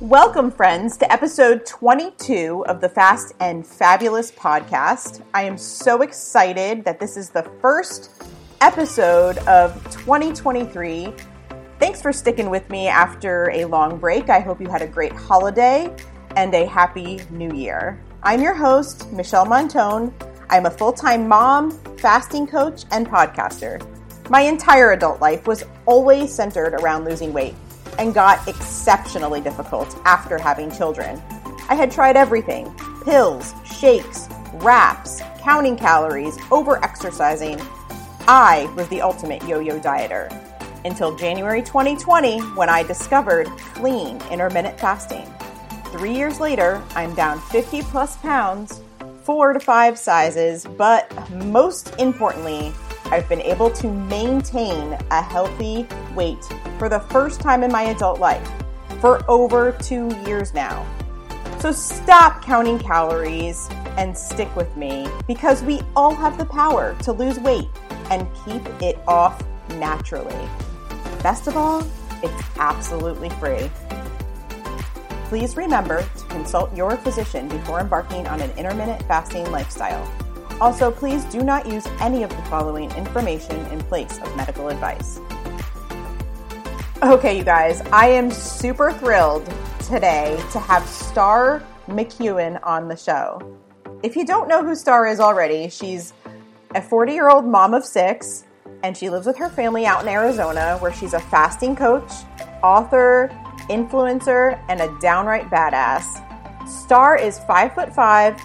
Welcome, friends, to episode 22 of the Fast and Fabulous podcast. I am so excited that this is the first episode of 2023. Thanks for sticking with me after a long break. I hope you had a great holiday and a happy new year. I'm your host, Michelle Montone. I'm a full time mom, fasting coach, and podcaster. My entire adult life was always centered around losing weight and got exceptionally difficult after having children. I had tried everything pills, shakes, wraps, counting calories, over exercising. I was the ultimate yo yo dieter until January 2020 when I discovered clean intermittent fasting. Three years later, I'm down 50 plus pounds, four to five sizes, but most importantly, I've been able to maintain a healthy weight for the first time in my adult life for over two years now. So stop counting calories and stick with me because we all have the power to lose weight and keep it off naturally. Best of all, it's absolutely free. Please remember to consult your physician before embarking on an intermittent fasting lifestyle. Also, please do not use any of the following information in place of medical advice. Okay, you guys, I am super thrilled today to have Star McEuen on the show. If you don't know who Star is already, she's a 40 year old mom of six, and she lives with her family out in Arizona, where she's a fasting coach, author, influencer, and a downright badass. Star is five foot five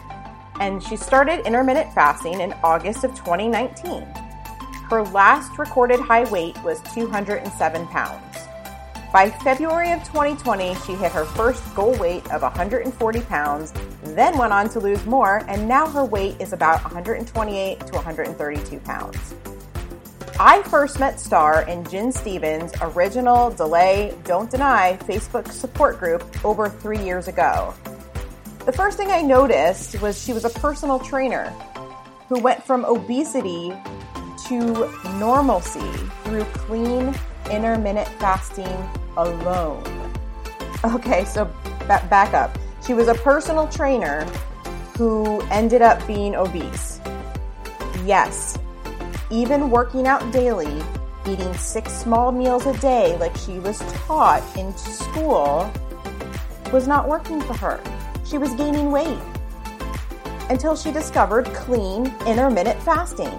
and she started intermittent fasting in August of 2019. Her last recorded high weight was 207 pounds. By February of 2020, she hit her first goal weight of 140 pounds, then went on to lose more, and now her weight is about 128 to 132 pounds. I first met Star in Gin Stephens' original Delay, Don't Deny Facebook support group over three years ago. The first thing I noticed was she was a personal trainer who went from obesity to normalcy through clean intermittent fasting alone. Okay, so back up. She was a personal trainer who ended up being obese. Yes, even working out daily, eating six small meals a day like she was taught in school was not working for her she was gaining weight until she discovered clean intermittent fasting.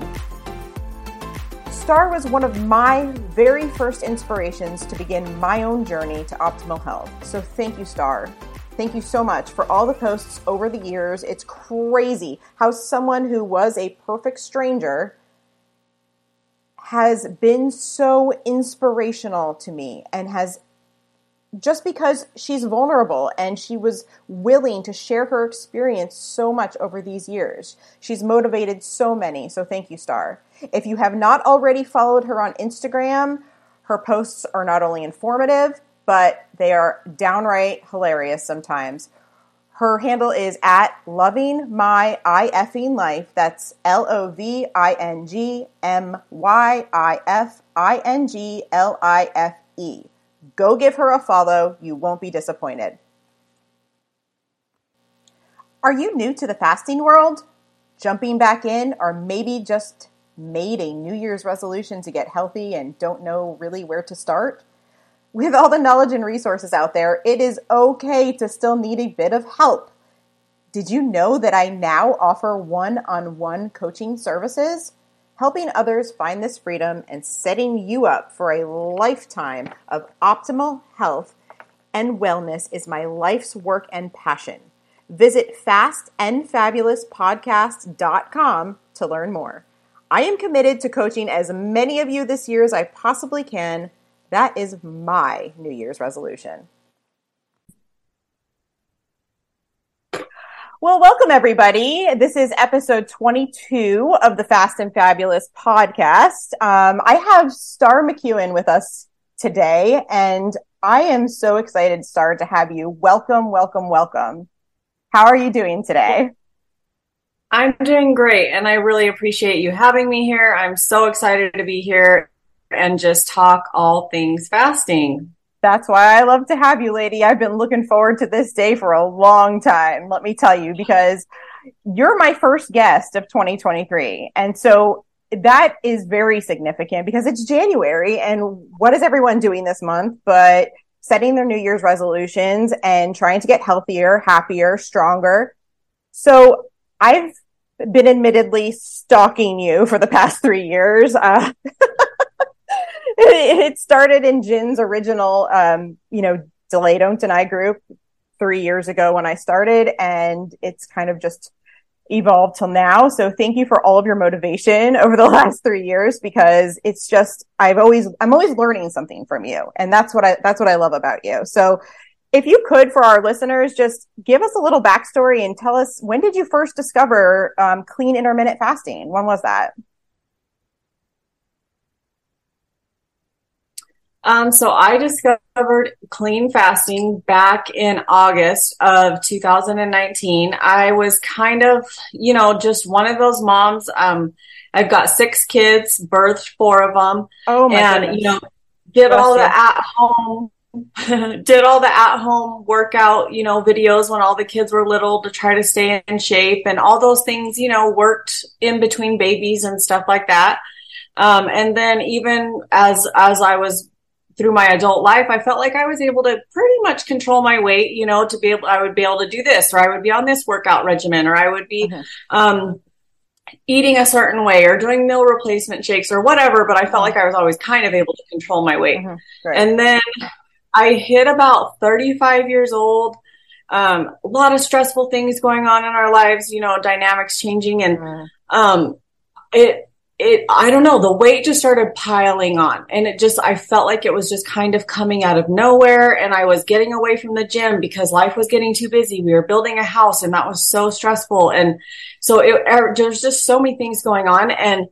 Star was one of my very first inspirations to begin my own journey to optimal health. So thank you, Star. Thank you so much for all the posts over the years. It's crazy how someone who was a perfect stranger has been so inspirational to me and has just because she's vulnerable and she was willing to share her experience so much over these years. She's motivated so many. So thank you, Star. If you have not already followed her on Instagram, her posts are not only informative, but they are downright hilarious sometimes. Her handle is at loving my I effing life. That's L O V I N G M Y I F I N G L I F E. Go give her a follow. You won't be disappointed. Are you new to the fasting world? Jumping back in, or maybe just made a New Year's resolution to get healthy and don't know really where to start? With all the knowledge and resources out there, it is okay to still need a bit of help. Did you know that I now offer one on one coaching services? Helping others find this freedom and setting you up for a lifetime of optimal health and wellness is my life's work and passion. Visit fastandfabulouspodcast.com to learn more. I am committed to coaching as many of you this year as I possibly can. That is my New Year's resolution. Well, welcome everybody. This is episode 22 of the Fast and Fabulous podcast. Um, I have Star McEuen with us today, and I am so excited, Star, to have you. Welcome, welcome, welcome. How are you doing today? I'm doing great, and I really appreciate you having me here. I'm so excited to be here and just talk all things fasting. That's why I love to have you, lady. I've been looking forward to this day for a long time, let me tell you, because you're my first guest of 2023. And so that is very significant because it's January and what is everyone doing this month but setting their New Year's resolutions and trying to get healthier, happier, stronger. So I've been admittedly stalking you for the past three years. Uh, it started in Gin's original, um, you know, Delay Don't Deny group three years ago when I started, and it's kind of just evolved till now. So thank you for all of your motivation over the last three years because it's just, I've always, I'm always learning something from you. And that's what I, that's what I love about you. So if you could, for our listeners, just give us a little backstory and tell us when did you first discover um, clean intermittent fasting? When was that? Um, so I discovered clean fasting back in August of 2019. I was kind of, you know, just one of those moms. Um, I've got six kids, birthed four of them. Oh my and, goodness. you know, did Bless all you. the at home, did all the at home workout, you know, videos when all the kids were little to try to stay in shape and all those things, you know, worked in between babies and stuff like that. Um, and then even as, as I was through my adult life, I felt like I was able to pretty much control my weight, you know, to be able, I would be able to do this, or I would be on this workout regimen, or I would be, Mhm. um, eating a certain way or doing meal replacement shakes or whatever. But I felt like I was always kind of able to control my weight. Mhm. Right. And then I hit about 35 years old. Um, a lot of stressful things going on in our lives, you know, dynamics changing and, Mm. um, it, it, I don't know, the weight just started piling on and it just, I felt like it was just kind of coming out of nowhere and I was getting away from the gym because life was getting too busy. We were building a house and that was so stressful. And so it, er, there's just so many things going on and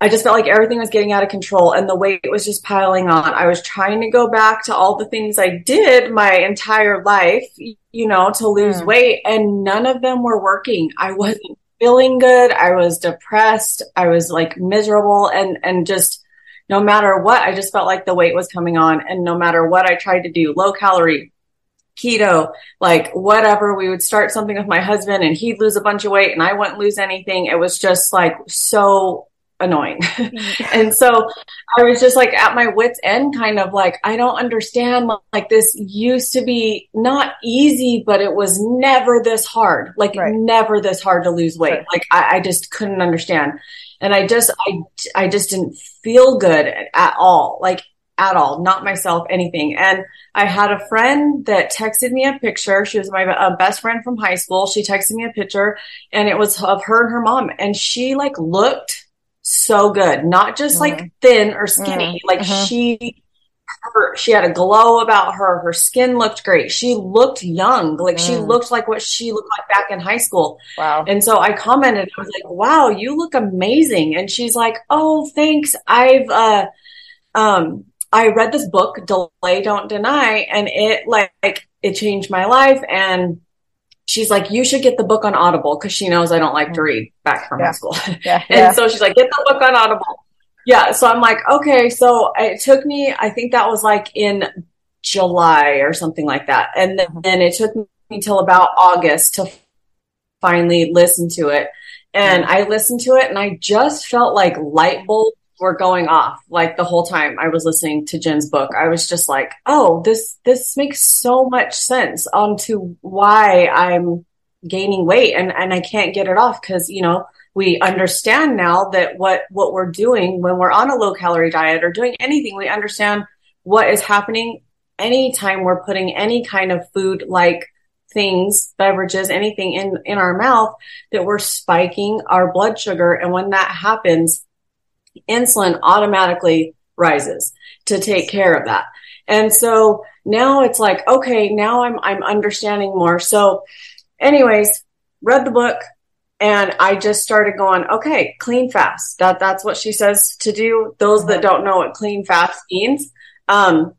I just felt like everything was getting out of control and the weight was just piling on. I was trying to go back to all the things I did my entire life, you know, to lose Mm. weight and none of them were working. I wasn't feeling good. I was depressed. I was like miserable and, and just no matter what, I just felt like the weight was coming on and no matter what I tried to do, low calorie, keto, like whatever, we would start something with my husband and he'd lose a bunch of weight and I wouldn't lose anything. It was just like so annoying. and so I was just like at my wits end, kind of like, I don't understand. Like this used to be not easy, but it was never this hard. Like Right. never this hard to lose weight. Like I, I just couldn't understand. And I just, I, I just didn't feel good at all. Like at all, not myself, anything. And I had a friend that texted me a picture. She was my uh, best friend from high school. She texted me a picture and it was of her and her mom and she like looked so good, not just like thin or skinny. Like Mhm. she, her, she had a glow about her. Her skin looked great. She looked young. Like she Mm. looked like what she looked like back in high school. wow. And so I commented, I was like, wow, you look amazing. And she's like, oh, thanks. I've, uh, um, I read this book, Delay Don't Deny, and it like, like it changed my life. And she's like, you should get the book on Audible because she knows I don't like to mm-hmm. read back from Yeah. high school. Yeah. And yeah. so she's like, get the book on Audible. Yeah. So I'm like, okay. So it took me, I think that was like in July or something like that. And then, mm-hmm. then it took me till about August to finally listen to it. And mm-hmm. I listened to it and I just felt like light bulbs were going off like the whole time I was listening to Gin's book. I was just like, oh, this, this makes so much sense onto why I'm gaining weight and, and I can't get it off because, you know, we understand now that what, what we're doing when we're on a low calorie diet or doing anything, we understand what is happening anytime we're putting any kind of food like things, beverages, anything in, in our mouth that we're spiking our blood sugar. And when that happens, insulin automatically rises to take care of that. And so now it's like, okay, now I'm, I'm understanding more. So anyways, read the book and I just started going, okay, clean fast. That, that's what she says to do. Those that don't know what clean fast means, um,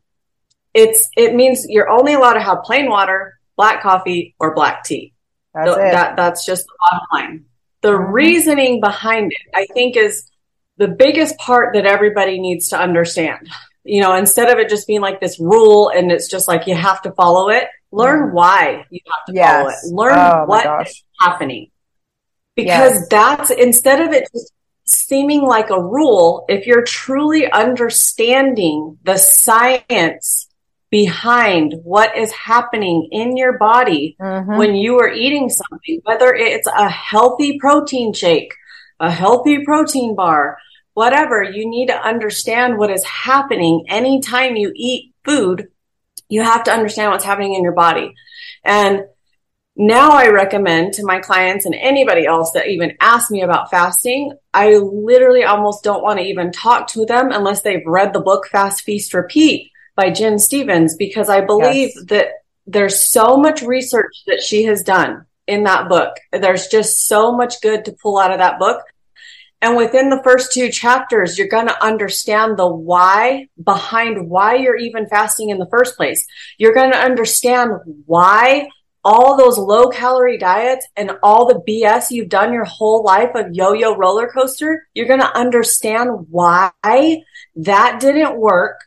it's, it means you're only allowed to have plain water, black coffee, or black tea. That's. That that's just the bottom line. The Mhm. reasoning behind it, I think, is the biggest part that everybody needs to understand. You know, instead of it just being like this rule and it's just like you have to follow it, learn why you have to Yes. follow it. Learn Oh, what is happening. Because Yes. that's instead of it just seeming like a rule, if you're truly understanding the science behind what is happening in your body Mhm. when you are eating something, whether it's a healthy protein shake, a healthy protein bar, whatever, you need to understand what is happening anytime you eat food. You have to understand what's happening in your body. And now I recommend to my clients and anybody else that even asks me about fasting, I literally almost don't want to even talk to them unless they've read the book Fast Feast Repeat by Gin Stephens because I believe Yes. that there's so much research that she has done in that book. There's just so much good to pull out of that book. And within the first two chapters, you're going to understand the why behind why you're even fasting in the first place. You're going to understand why all those low calorie diets and all the BS you've done your whole life of yo-yo roller coaster, you're going to understand why that didn't work.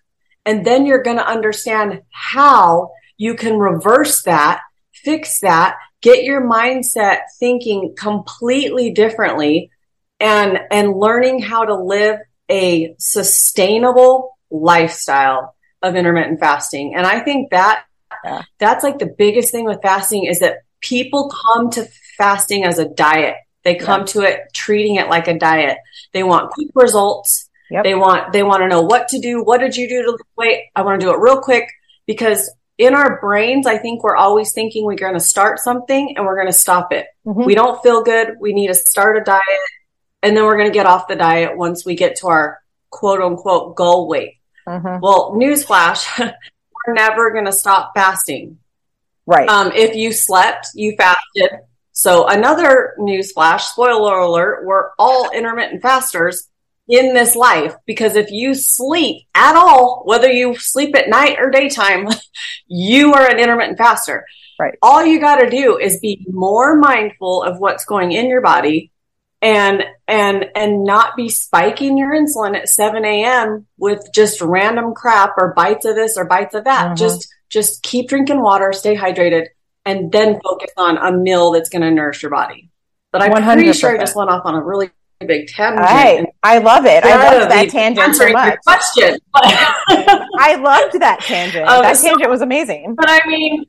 And then you're going to understand how you can reverse that, fix that, get your mindset thinking completely differently and, and learning how to live a sustainable lifestyle of intermittent fasting. And I think that Yeah. that's like the biggest thing with fasting is that people come to fasting as a diet. They come to it treating it like a diet. They want quick results. Yep. They want they want to know what to do. What did you do to lose weight? I want to do it real quick because in our brains, I think we're always thinking we're going to start something and we're going to stop it. Mhm. We don't feel good. We need to start a diet and then we're going to get off the diet once we get to our quote unquote goal weight. Mhm. Well, newsflash, we're never going to stop fasting. Right. Um, if you slept, you fasted. So another newsflash, spoiler alert, we're all intermittent fasters in this life because if you sleep at all, whether you sleep at night or daytime, you are an intermittent faster. Right. All you got to do is be more mindful of what's going in your body and and and not be spiking your insulin at 7 a.m. with just random crap or bites of this or bites of that. Mhm. Just just keep drinking water, stay hydrated, and then focus on a meal that's going to nourish your body. But I'm pretty sure I just went off on a really big tangent. Right. I love it. I love that tangent so answering your much. Question. I loved that tangent. Um, that so- tangent was amazing. But I mean,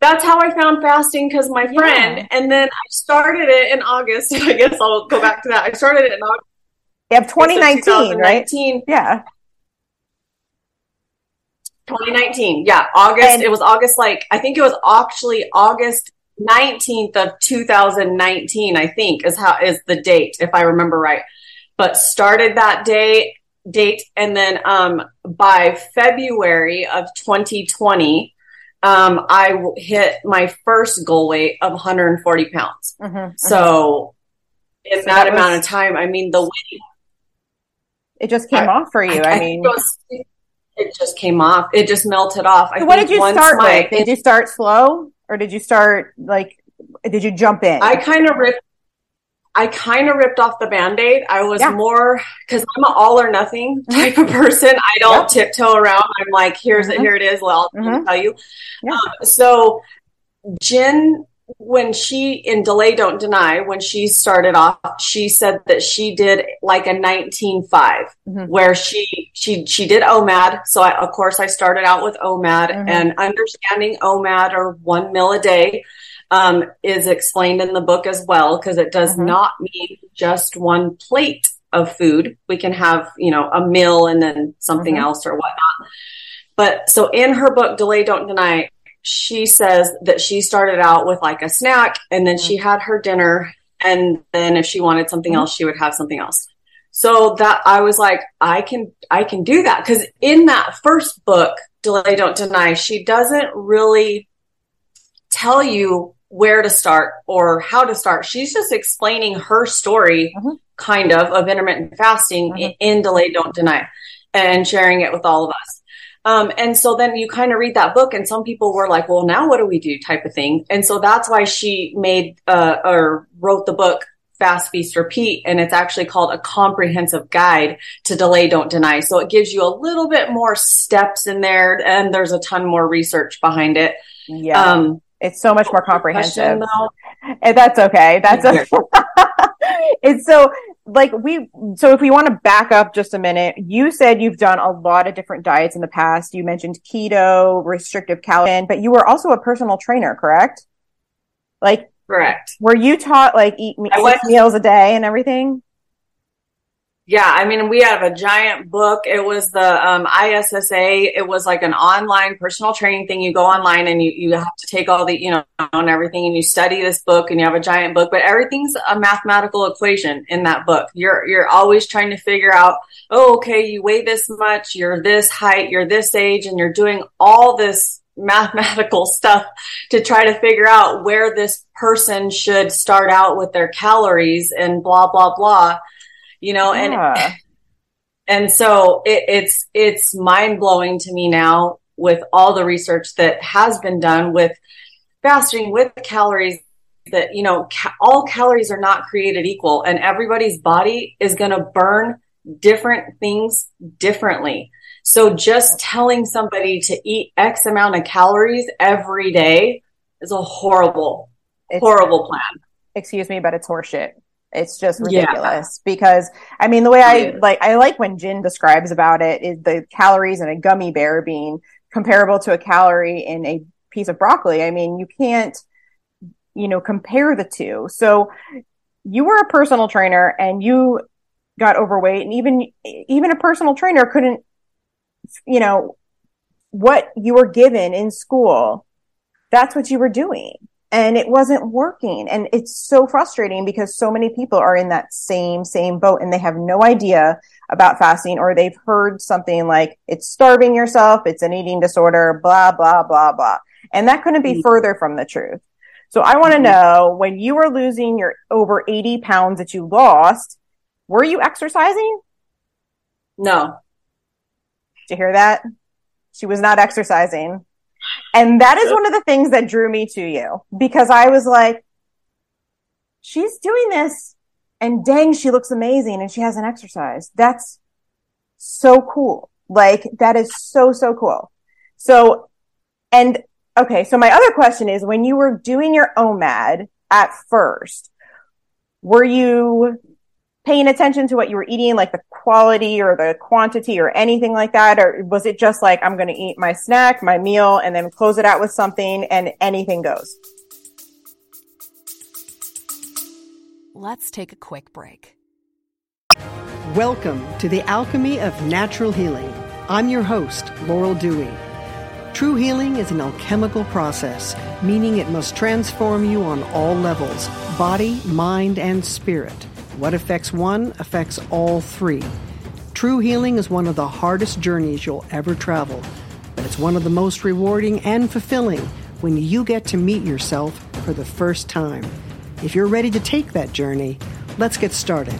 that's how I found fasting because my Yeah. friend, and then I started it in August. I guess I'll go back to that. I started it in August You have 2019, right? Yeah. 2019. Yeah, August. And- it was August, like, I think it was actually August 19th of 2019, I think is how is the date, if I remember right. But started that day, date. And then, um, by February of 2020, um, I w- hit my first goal weight of 140 pounds. Mhm. So in So that, that amount of time, I mean, the weight It just came I- off for you. I, mean, think it, was- it just came off. It just melted off. I so what did you start my- with? Did you start slow or did you start like, did you jump in? I kind of ripped. I kind of ripped off the band-aid. I was Yeah. Mm-hmm. more because I'm an all or nothing type of person. I don't tiptoe around. I'm like, here's it, Mhm. here it is. Well, I'll Mhm. tell you. Yeah. Um, so Gin, when she in Delay Don't Deny, when she started off, she said that she did like a 19.5 Mhm. where she she she did OMAD. So I, of course I started out with OMAD Mhm. and understanding OMAD or one meal a day um, is explained in the book as well because it does Mhm. not mean just one plate of food. We can have you know a meal and then something Mhm. else or whatnot. But so in her book, Delay Don't Deny, she says that she started out with like a snack and then she had her dinner. And then if she wanted something Mhm. else, she would have something else. So that I was like, I can, I can do that. Cause in that first book, Delay Don't Deny, she doesn't really tell you where to start or how to start. She's just explaining her story Mhm. kind of of intermittent fasting Mhm. in Delay Don't Deny and sharing it with all of us. Um, and so then you kind of read that book, and some people were like, "Well, now what do we do?" type of thing. And so that's why she made uh, or wrote the book fast feast repeat and it's actually called a comprehensive guide to delay don't deny so it gives you a little bit more steps in there and there's a ton more research behind it yeah um, it's so much more comprehensive. and eh, that's okay. That's okay. It's so like we so if we want to back up just a minute you said you've done a lot of different diets in the past. You mentioned keto restrictive calorie but you were also a personal trainer correct? Like correct. were you taught like eat six meals a day and everything yeah, I mean, we have a giant book. It was the um, ISSA. It was like an online personal training thing. You go online and you, you have to take all the, you know, and everything and you study this book and you have a giant book, but everything's a mathematical equation in that book. You're, you're always trying to figure out, oh, okay, you weigh this much, you're this height, you're this age, and you're doing all this mathematical stuff to try to figure out where this person should start out with their calories and blah, blah, blah you know, yeah. and and so it, it's it's mind blowing to me now with all the research that has been done with fasting with calories that you know ca- all calories are not created equal and everybody's body is going to burn different things differently. So just telling somebody to eat x amount of calories every day is a horrible it's, horrible plan. Excuse me but it's horseshit it's just ridiculous yeah. because I mean the way I like I like when Gin describes about it is the calories in a gummy bear being comparable to a calorie in a piece of broccoli. I mean you can't you know compare the two. So you were a personal trainer and you got overweight and even even a personal trainer couldn't you know what you were given in school that's what you were doing and it wasn't working. And it's so frustrating because so many people are in that same, same boat and they have no idea about fasting or they've heard something like it's starving yourself. It's an eating disorder, blah, blah, blah, blah. And that couldn't be mm-hmm. further from the truth. So I want to mm-hmm. know when you were losing your over 80 pounds that you lost, were you exercising? No. Did you hear that? She was not exercising. And that is one of the things that drew me to you because I was like, she's doing this and dang, she looks amazing and she hasn't exercised. That's so cool. Like that is so, so cool. So, and okay. So my other question is when you were doing your OMAD at first, were you paying attention to what you were eating, like the quality or the quantity or anything like that? Or was it just like, I'm going to eat my snack, my meal, and then close it out with something and anything goes? Let's take a quick break. Welcome to the Alchemy of Natural Healing. I'm your host, Laurel Dewey. True healing is an alchemical process, meaning it must transform you on all levels body, mind, and spirit. What affects one affects all three. True healing is one of the hardest journeys you'll ever travel, but it's one of the most rewarding and fulfilling when you get to meet yourself for the first time. If you're ready to take that journey, let's get started.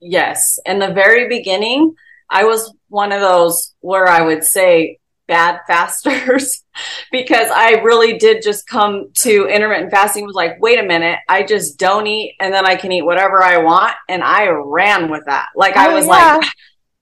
Yes. In the very beginning, I was one of those where I would say bad fasters because I really did just come to intermittent fasting was like, wait a minute, I just don't eat and then I can eat whatever I want. And I ran with that. Like oh, I was yeah. like,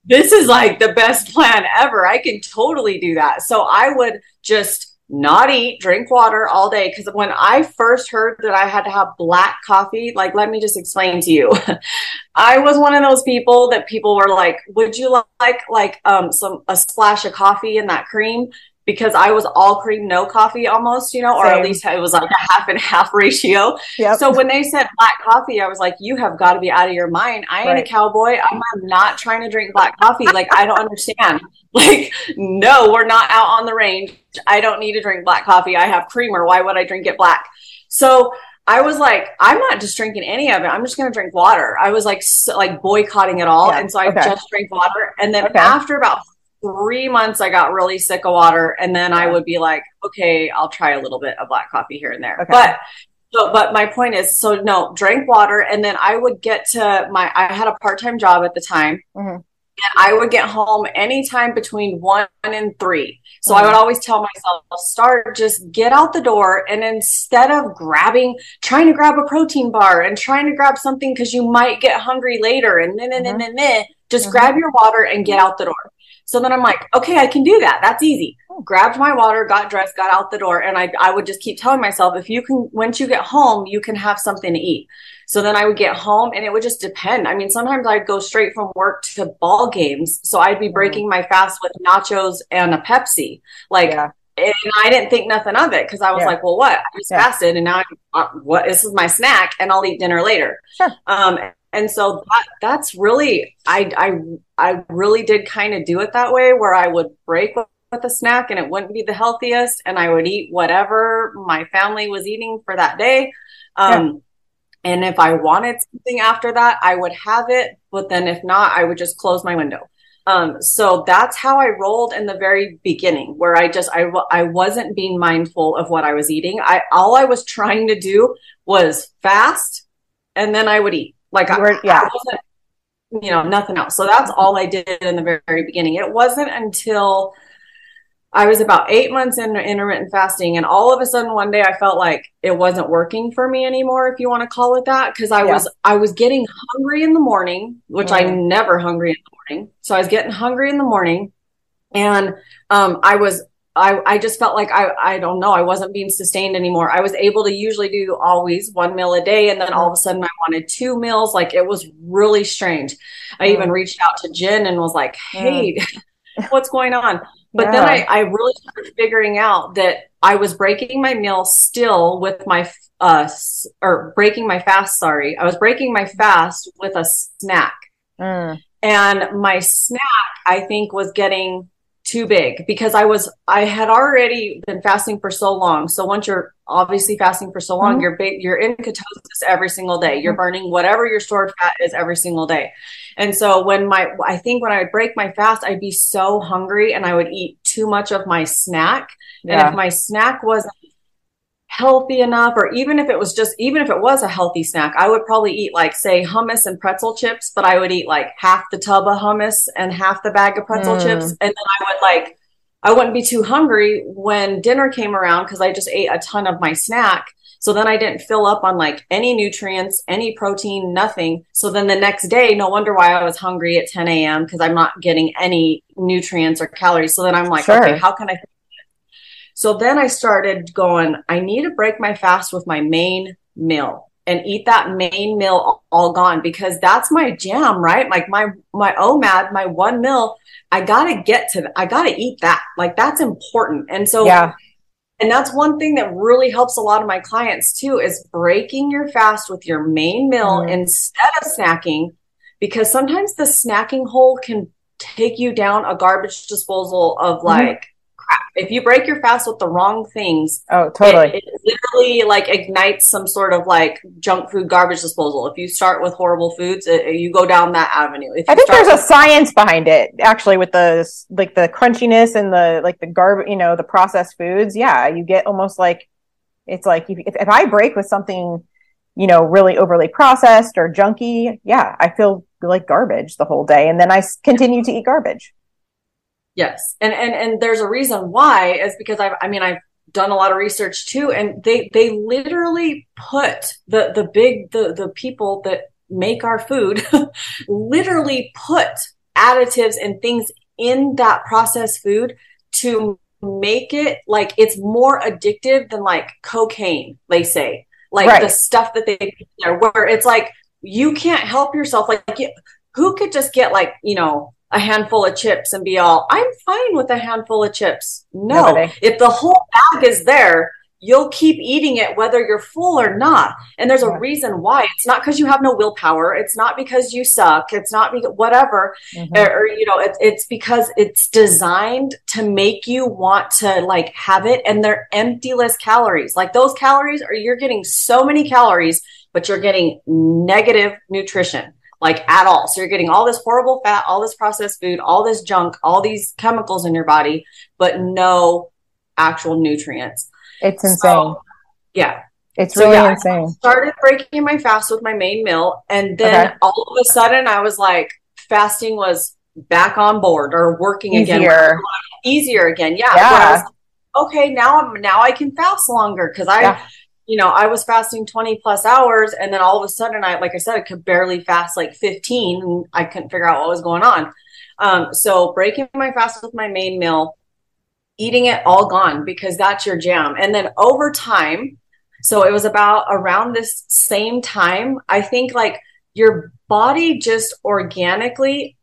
this is like the best plan ever. I can totally do that. So I would just not eat, drink water all day. Cause when I first heard that I had to have black coffee, like, let me just explain to you. I was one of those people that people were like, would you like, like, um, some, a splash of coffee in that cream? because I was all cream, no coffee almost, you know, or at least it was like a half and half ratio. Yep. So when they said black coffee, I was like, you have got to be out of your mind. I ain't right. a cowboy. I'm not trying to drink black coffee. Like, I don't understand. Like, no, we're not out on the range. I don't need to drink black coffee. I have creamer. Why would I drink it black? So I was like, I'm not just drinking any of it. I'm just going to drink water. I was like, so, like boycotting it all. Yeah. And so I okay. just drank water. And then okay. after about three months I got really sick of water and then I would be like, okay, I'll try a little bit of black coffee here and there. Okay. But so, but my point is, so no, drank water. And then I would get to my, I had a part-time job at the time. Mm-hmm. And I would get home anytime between one and three. So I mm. would always tell myself, start, just get out the door. And instead of grabbing, trying to grab a protein bar and trying to grab something because you might get hungry later and then, and then, then, just uh-huh. grab your water and get out the door. So then I'm like, okay, I can do that. That's easy. Oh. Grabbed my water, got dressed, got out the door. And I, I would just keep telling myself, if you can, once you get home, you can have something to eat. So then I would get home and it would just depend. I mean, sometimes I'd go straight from work to ball games. So I'd be mm-hmm. breaking my fast with nachos and a Pepsi. Like, yeah. and I didn't think nothing of it because I was yeah. like, well, what? I just yeah. fasted and now I'm, uh, what? This is my snack and I'll eat dinner later. Sure. Um, and so that, that's really I I I really did kind of do it that way where I would break with, with a snack and it wouldn't be the healthiest and I would eat whatever my family was eating for that day. Um. And if I wanted something after that, I would have it, but then if not, I would just close my window. Um, so that's how I rolled in the very beginning, where I just I I wasn't being mindful of what I was eating. I all I was trying to do was fast, and then I would eat. Like I, yeah. I wasn't, you know, nothing else. So that's all I did in the very, very beginning. It wasn't until I was about eight months into intermittent fasting, and all of a sudden one day I felt like it wasn't working for me anymore, if you want to call it that, because I yeah. was I was getting hungry in the morning, which mm. I'm never hungry in the morning. So I was getting hungry in the morning, and um, I was I, I just felt like I, I don't know, I wasn't being sustained anymore. I was able to usually do always one meal a day. And then all of a sudden I wanted two meals. Like it was really strange. I mm. even reached out to Gin and was like, Hey, mm. what's going on? But yeah. then I, I really started figuring out that I was breaking my meal still with my, uh, or breaking my fast. Sorry. I was breaking my fast with a snack. Mm. And my snack, I think was getting too big because I was I had already been fasting for so long. So once you're obviously fasting for so long, mm-hmm. you're big, you're in ketosis every single day. You're mm-hmm. burning whatever your stored fat is every single day. And so when my I think when I would break my fast, I'd be so hungry and I would eat too much of my snack. Yeah. And if my snack wasn't healthy enough or even if it was just even if it was a healthy snack i would probably eat like say hummus and pretzel chips but i would eat like half the tub of hummus and half the bag of pretzel mm. chips and then i would like i wouldn't be too hungry when dinner came around because i just ate a ton of my snack so then i didn't fill up on like any nutrients any protein nothing so then the next day no wonder why i was hungry at 10 a.m because i'm not getting any nutrients or calories so then i'm like sure. okay how can i so then I started going, I need to break my fast with my main meal and eat that main meal all gone because that's my jam, right? Like my, my OMAD, my one meal, I gotta get to, I gotta eat that. Like that's important. And so, yeah. And that's one thing that really helps a lot of my clients too is breaking your fast with your main meal mm. instead of snacking because sometimes the snacking hole can take you down a garbage disposal of mm-hmm. like crap. If you break your fast with the wrong things, oh, totally, it, it, literally like ignites some sort of like junk food garbage disposal. If you start with horrible foods, it, you go down that avenue. I think there's with- a science behind it, actually, with the like the crunchiness and the like the garbage, you know, the processed foods. Yeah, you get almost like it's like if, if I break with something, you know, really overly processed or junky, yeah, I feel like garbage the whole day, and then I continue to eat garbage. Yes. And, and, and there's a reason why is because I've, I mean, I've done a lot of research too, and they, they literally put the, the big, the, the people that make our food literally put additives and things in that processed food to make it like it's more addictive than like cocaine, they say. Like right. the stuff that they put there, where it's like you can't help yourself. Like, who could just get like, you know, a handful of chips and be all, I'm fine with a handful of chips. No, Nobody. if the whole bag is there, you'll keep eating it whether you're full or not. And there's a reason why. It's not because you have no willpower. It's not because you suck. It's not because whatever. Mm-hmm. Or, or, you know, it, it's because it's designed to make you want to like have it and they're empty emptyless calories. Like those calories are, you're getting so many calories, but you're getting negative nutrition like at all. So you're getting all this horrible fat, all this processed food, all this junk, all these chemicals in your body, but no actual nutrients. It's insane. So, yeah. It's really yeah, insane. I started breaking my fast with my main meal. And then okay. all of a sudden I was like, fasting was back on board or working again. Easier. Easier again. Yeah. Yeah. Like, okay, now I'm now I can fast longer because I Yeah. You know, I was fasting 20 plus hours and then all of a sudden I like I said I could barely fast like 15 and I couldn't figure out what was going on. Um so breaking my fast with my main meal, eating it all gone because that's your jam. And then over time, so it was about around this same time, I think like your body just organically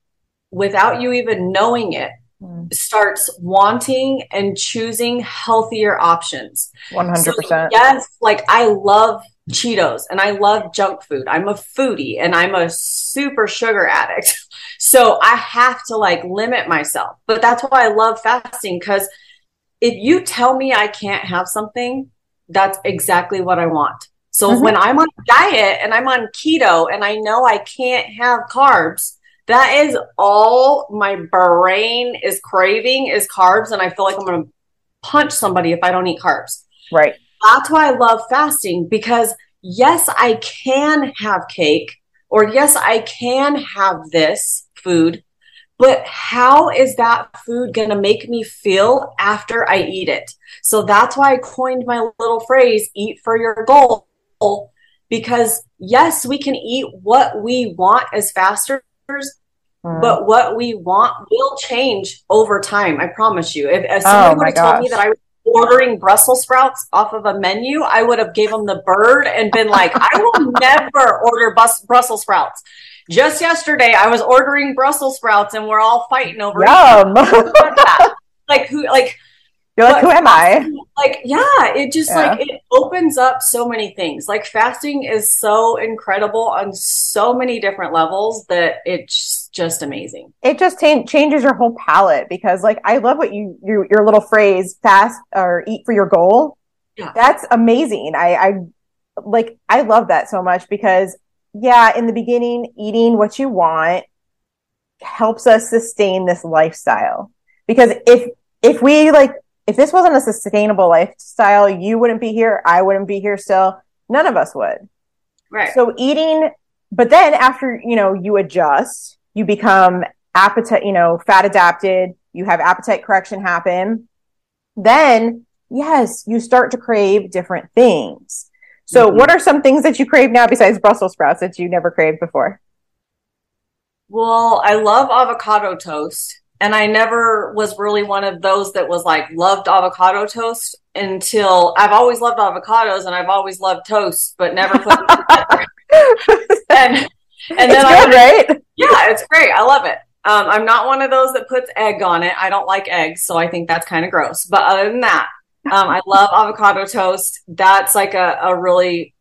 without you even knowing it Mm. starts wanting and choosing healthier options. One hundred So, percent. Yes, like I love Cheetos and I love junk food. I'm a foodie and I'm a super sugar addict. So I have to like limit myself. But that's why I love fasting because if you tell me I can't have something, that's exactly what I want. So Mhm. when I'm on diet and I'm on keto and I know I can't have carbs, that is all my brain is craving is carbs. And I feel like I'm going to punch somebody if I don't eat carbs Right. that's why I love fasting because yes, I can have cake or yes, I can have this food, but how is that food going to make me feel after I eat it? So that's why I coined my little phrase, eat for your goal. Because yes, we can eat what we want as fasters. Hmm. but what we want will change over time. I promise you. If, if somebody Oh, would have told me that I was ordering Brussels sprouts off of a menu, I would have gave them the bird and been like, I will never order bus- Brussels sprouts. Just yesterday, I was ordering Brussels sprouts, and we're all fighting over it. Yum. like who, like You're like, But- who am I? like yeah it just Yeah. like it opens up so many things like fasting is so incredible on so many different levels that it's just amazing It just ta- changes your whole palette because, like, I love what you your your little phrase "fast" or "eat for your goal." Yeah. That's amazing. I I like I love that so much because yeah, in the beginning, eating what you want helps us sustain this lifestyle. Because if if we like if this wasn't a sustainable lifestyle, you wouldn't be here, I wouldn't be here still. None of us would. right So eating, but then after, you know, you adjust, you become appetite, you know, fat adapted, you have appetite correction happen. Then, yes, you start to crave different things. So Mhm. what are some things that you crave now besides Brussels sprouts that you never craved before? well i love avocado toast and i never was really one of those that was like loved avocado toast until i've always loved avocados and i've always loved toast but never put and and it's then good, I, right? Yeah, it's great. I love it. Um, I'm not one of those that puts egg on it. I don't like eggs, so I think that's kind of gross. But other than that, um, I love avocado toast. That's like a, a really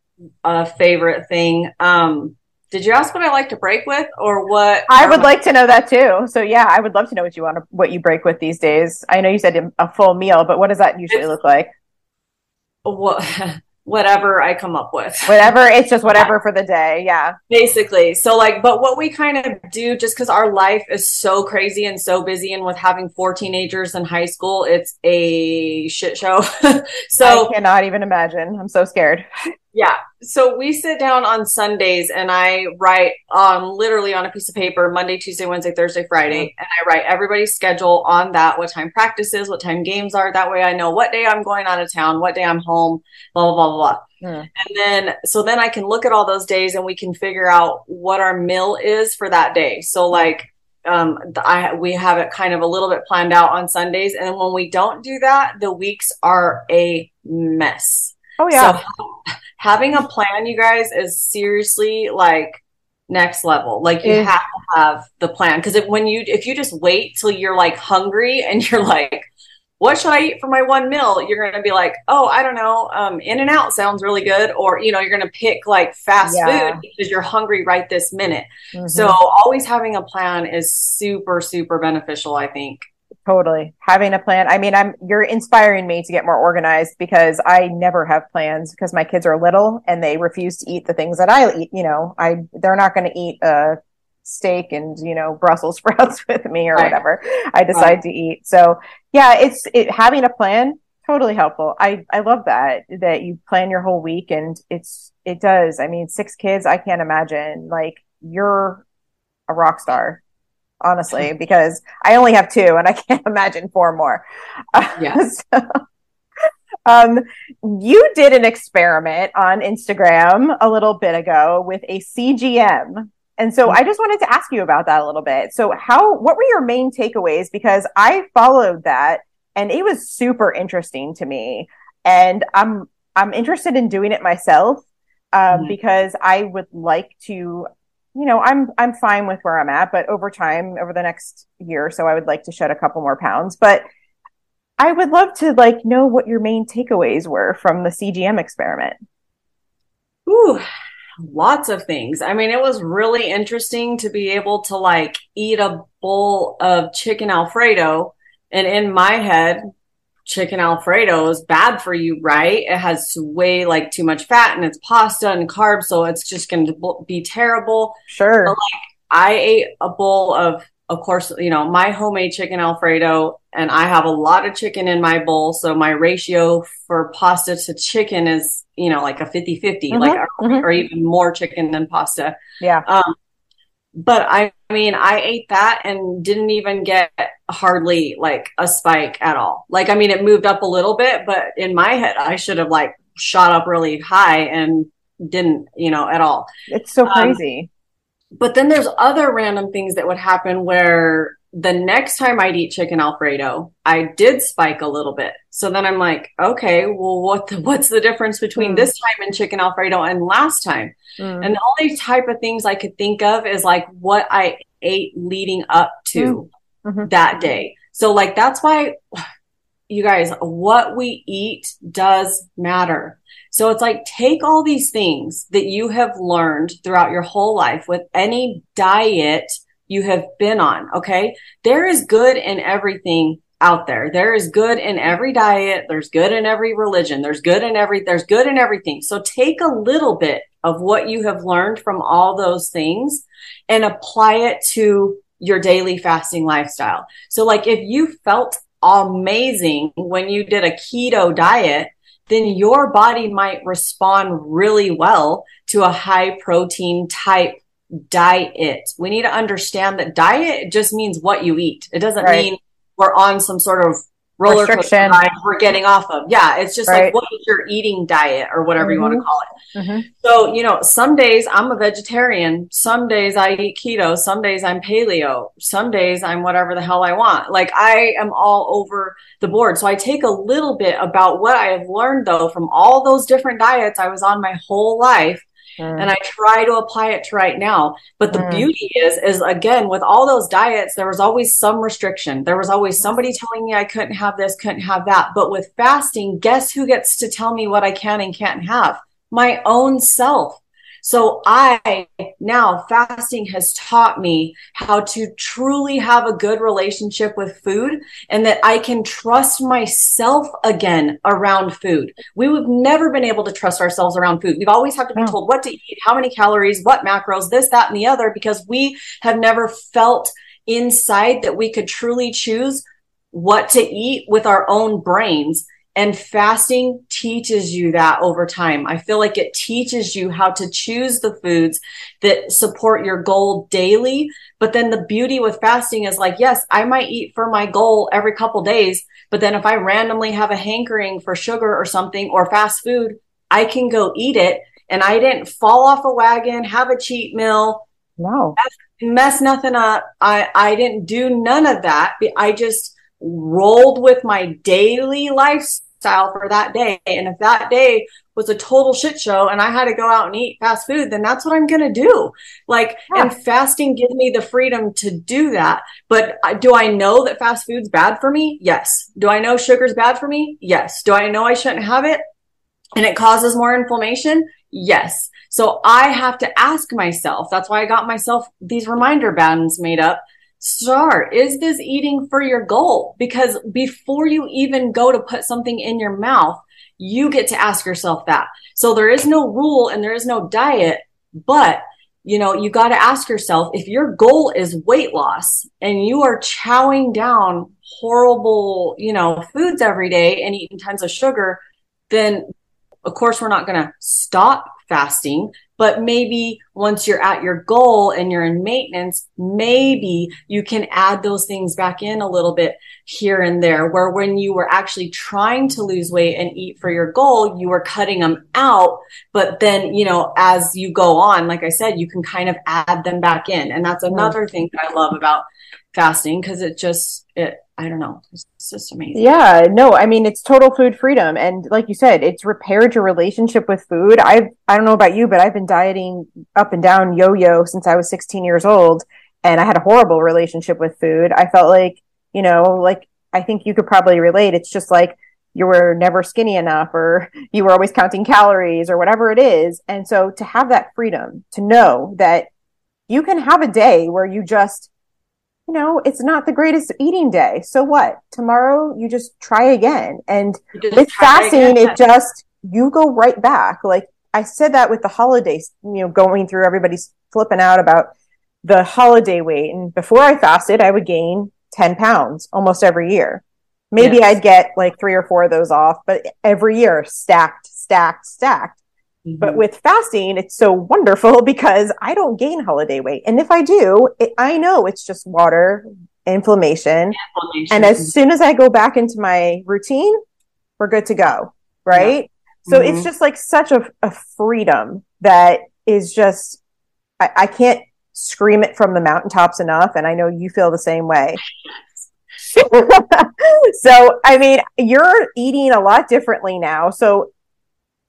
uh, favorite thing. Um, did you ask what I like to break with, or what? I would like to know that too. So yeah, I would love to know what you want to, what you break with these days. I know you said a full meal, but what does that usually It's- look like? what, whatever I come up with. Whatever, it's just whatever for the day. Yeah. Basically. So like, but what we kind of do just because our life is so crazy and so busy and with having four teenagers in high school, it's a shit show. so I cannot even imagine. I'm so scared. Yeah. So we sit down on Sundays and I write um literally on a piece of paper Monday, Tuesday, Wednesday, Thursday, Friday, and I write everybody's schedule on that, what time practices, what time games are. That way I know what day I'm going out of town, what day I'm home, blah blah blah blah. Hmm. And then, so then I can look at all those days and we can figure out what our meal is for that day. So like, um, I, we have it kind of a little bit planned out on Sundays. And when we don't do that, the weeks are a mess. Oh yeah. So having a plan, you guys, is seriously like next level. Like you have to have the plan. Cause if, when you, if you just wait till you're like hungry and you're like, what should I eat for my one meal? You're going to be like, oh, I don't know. Um, in and out sounds really good. Or, you know, you're going to pick like fast Yeah. food because you're hungry right this minute. Mhm. So always having a plan is super, super beneficial, I think. Totally having a plan. I mean, I'm you're inspiring me to get more organized because I never have plans because my kids are little and they refuse to eat the things that I eat. You know, I they're not going to eat a steak and you know Brussels sprouts with me or Right. whatever I decide to eat. So yeah, it's it having a plan totally helpful. I I love that that you plan your whole week and it's it does. I mean, six kids, I can't imagine like you're a rock star. Honestly, because I only have two and I can't imagine four more. Yes. so, um, you did an experiment on Instagram a little bit ago with a CGM. And so I just wanted to ask you about that a little bit. So how what were your main takeaways because I followed that and it was super interesting to me and I'm I'm interested in doing it myself um, mm-hmm. because I would like to you know I'm I'm fine with where I'm at but over time over the next year or so I would like to shed a couple more pounds but I would love to like know what your main takeaways were from the CGM experiment. Ooh, lots of things. I mean, it was really interesting to be able to like eat a bowl of chicken Alfredo. And in my head, chicken Alfredo is bad for you, right? It has way like too much fat and it's pasta and carbs. So it's just going to be terrible. Sure. But, like I ate a bowl of, of course, you know, my homemade chicken Alfredo and I have a lot of chicken in my bowl. So my ratio for pasta to chicken is, you know, like a 50 50, mm-hmm, like, mm-hmm. or even more chicken than pasta. Yeah. Um, but I mean, I ate that and didn't even get hardly like a spike at all. Like, I mean, it moved up a little bit, but in my head, I should have like shot up really high and didn't, you know, at all. It's so um, crazy. Um, but then there's other random things that would happen where the next time I'd eat chicken Alfredo, I did spike a little bit. So then I'm like, okay, well, what the, what's the difference between mm. this time in chicken Alfredo and last time? Mm. And the only type of things I could think of is like what I ate leading up to mm. mm-hmm. that day. So like that's why you guys, what we eat does matter. So it's like take all these things that you have learned throughout your whole life with any diet you have been on. Okay. There is good in everything out there. There is good in every diet. There's good in every religion. There's good in every, there's good in everything. So take a little bit of what you have learned from all those things and apply it to your daily fasting lifestyle. So like if you felt amazing when you did a keto diet, then your body might respond really well to a high protein type diet. We need to understand that diet just means what you eat. It doesn't right. mean we're on some sort of roller coaster we're getting off of. Yeah, it's just right. like what is your eating diet or whatever mm-hmm. you want to call it. Mm-hmm. So, you know, some days I'm a vegetarian, some days I eat keto, some days I'm paleo, some days I'm whatever the hell I want. Like I am all over the board. So I take a little bit about what I have learned though from all those different diets I was on my whole life Mm. And I try to apply it to right now. But the mm. beauty is, is again, with all those diets, there was always some restriction. There was always somebody telling me I couldn't have this, couldn't have that. But with fasting, guess who gets to tell me what I can and can't have? My own self. So I now fasting has taught me how to truly have a good relationship with food and that I can trust myself again around food. We have never been able to trust ourselves around food. We've always had to be told what to eat, how many calories, what macros, this, that, and the other, because we have never felt inside that we could truly choose what to eat with our own brains and fasting teaches you that over time. I feel like it teaches you how to choose the foods that support your goal daily. But then the beauty with fasting is like, yes, I might eat for my goal every couple days. But then if I randomly have a hankering for sugar or something or fast food, I can go eat it. And I didn't fall off a wagon, have a cheat meal. No. Mess, mess nothing up. I, I didn't do none of that. I just rolled with my daily lifestyle lifestyle for that day. And if that day was a total shit show and I had to go out and eat fast food, then that's what I'm going to do. Like, yeah. and fasting gives me the freedom to do that. But uh, do I know that fast food's bad for me? Yes. Do I know sugar's bad for me? Yes. Do I know I shouldn't have it? And it causes more inflammation? Yes. So I have to ask myself. That's why I got myself these reminder bands made up start is this eating for your goal? Because before you even go to put something in your mouth you get to ask yourself that. So there is no rule and there is no diet but you know you got to ask yourself if your goal is weight loss and you are chowing down horrible you know foods every day and eating tons of sugar then of course we're not going to stop fasting but maybe once you're at your goal and you're in maintenance, maybe you can add those things back in a little bit here and there. Where when you were actually trying to lose weight and eat for your goal, you were cutting them out. But then, you know, as you go on, like I said, you can kind of add them back in. And that's mm-hmm. another thing that I love about fasting because it just, it, I don't know. It's just amazing. Yeah, no, I mean it's total food freedom, and like you said, it's repaired your relationship with food. I've I don't know about you, but I've been dieting up and down yo-yo since I was 16 years old, and I had a horrible relationship with food. I felt like you know, like I think you could probably relate. It's just like you were never skinny enough, or you were always counting calories, or whatever it is. And so to have that freedom, to know that you can have a day where you just you know, it's not the greatest eating day. So what? Tomorrow you just try again. And with fasting, it just, you go right back. Like I said that with the holidays, you know, going through everybody's flipping out about the holiday weight. And before I fasted, I would gain 10 pounds almost every year. Maybe yes. I'd get like three or four of those off, but every year stacked, stacked, stacked. Mm-hmm. But with fasting, it's so wonderful because I don't gain holiday weight. And if I do, it, I know it's just water, inflammation. inflammation. And as soon as I go back into my routine, we're good to go. Right. Yeah. So mm-hmm. it's just like such a, a freedom that is just, I, I can't scream it from the mountaintops enough. And I know you feel the same way. so, I mean, you're eating a lot differently now. So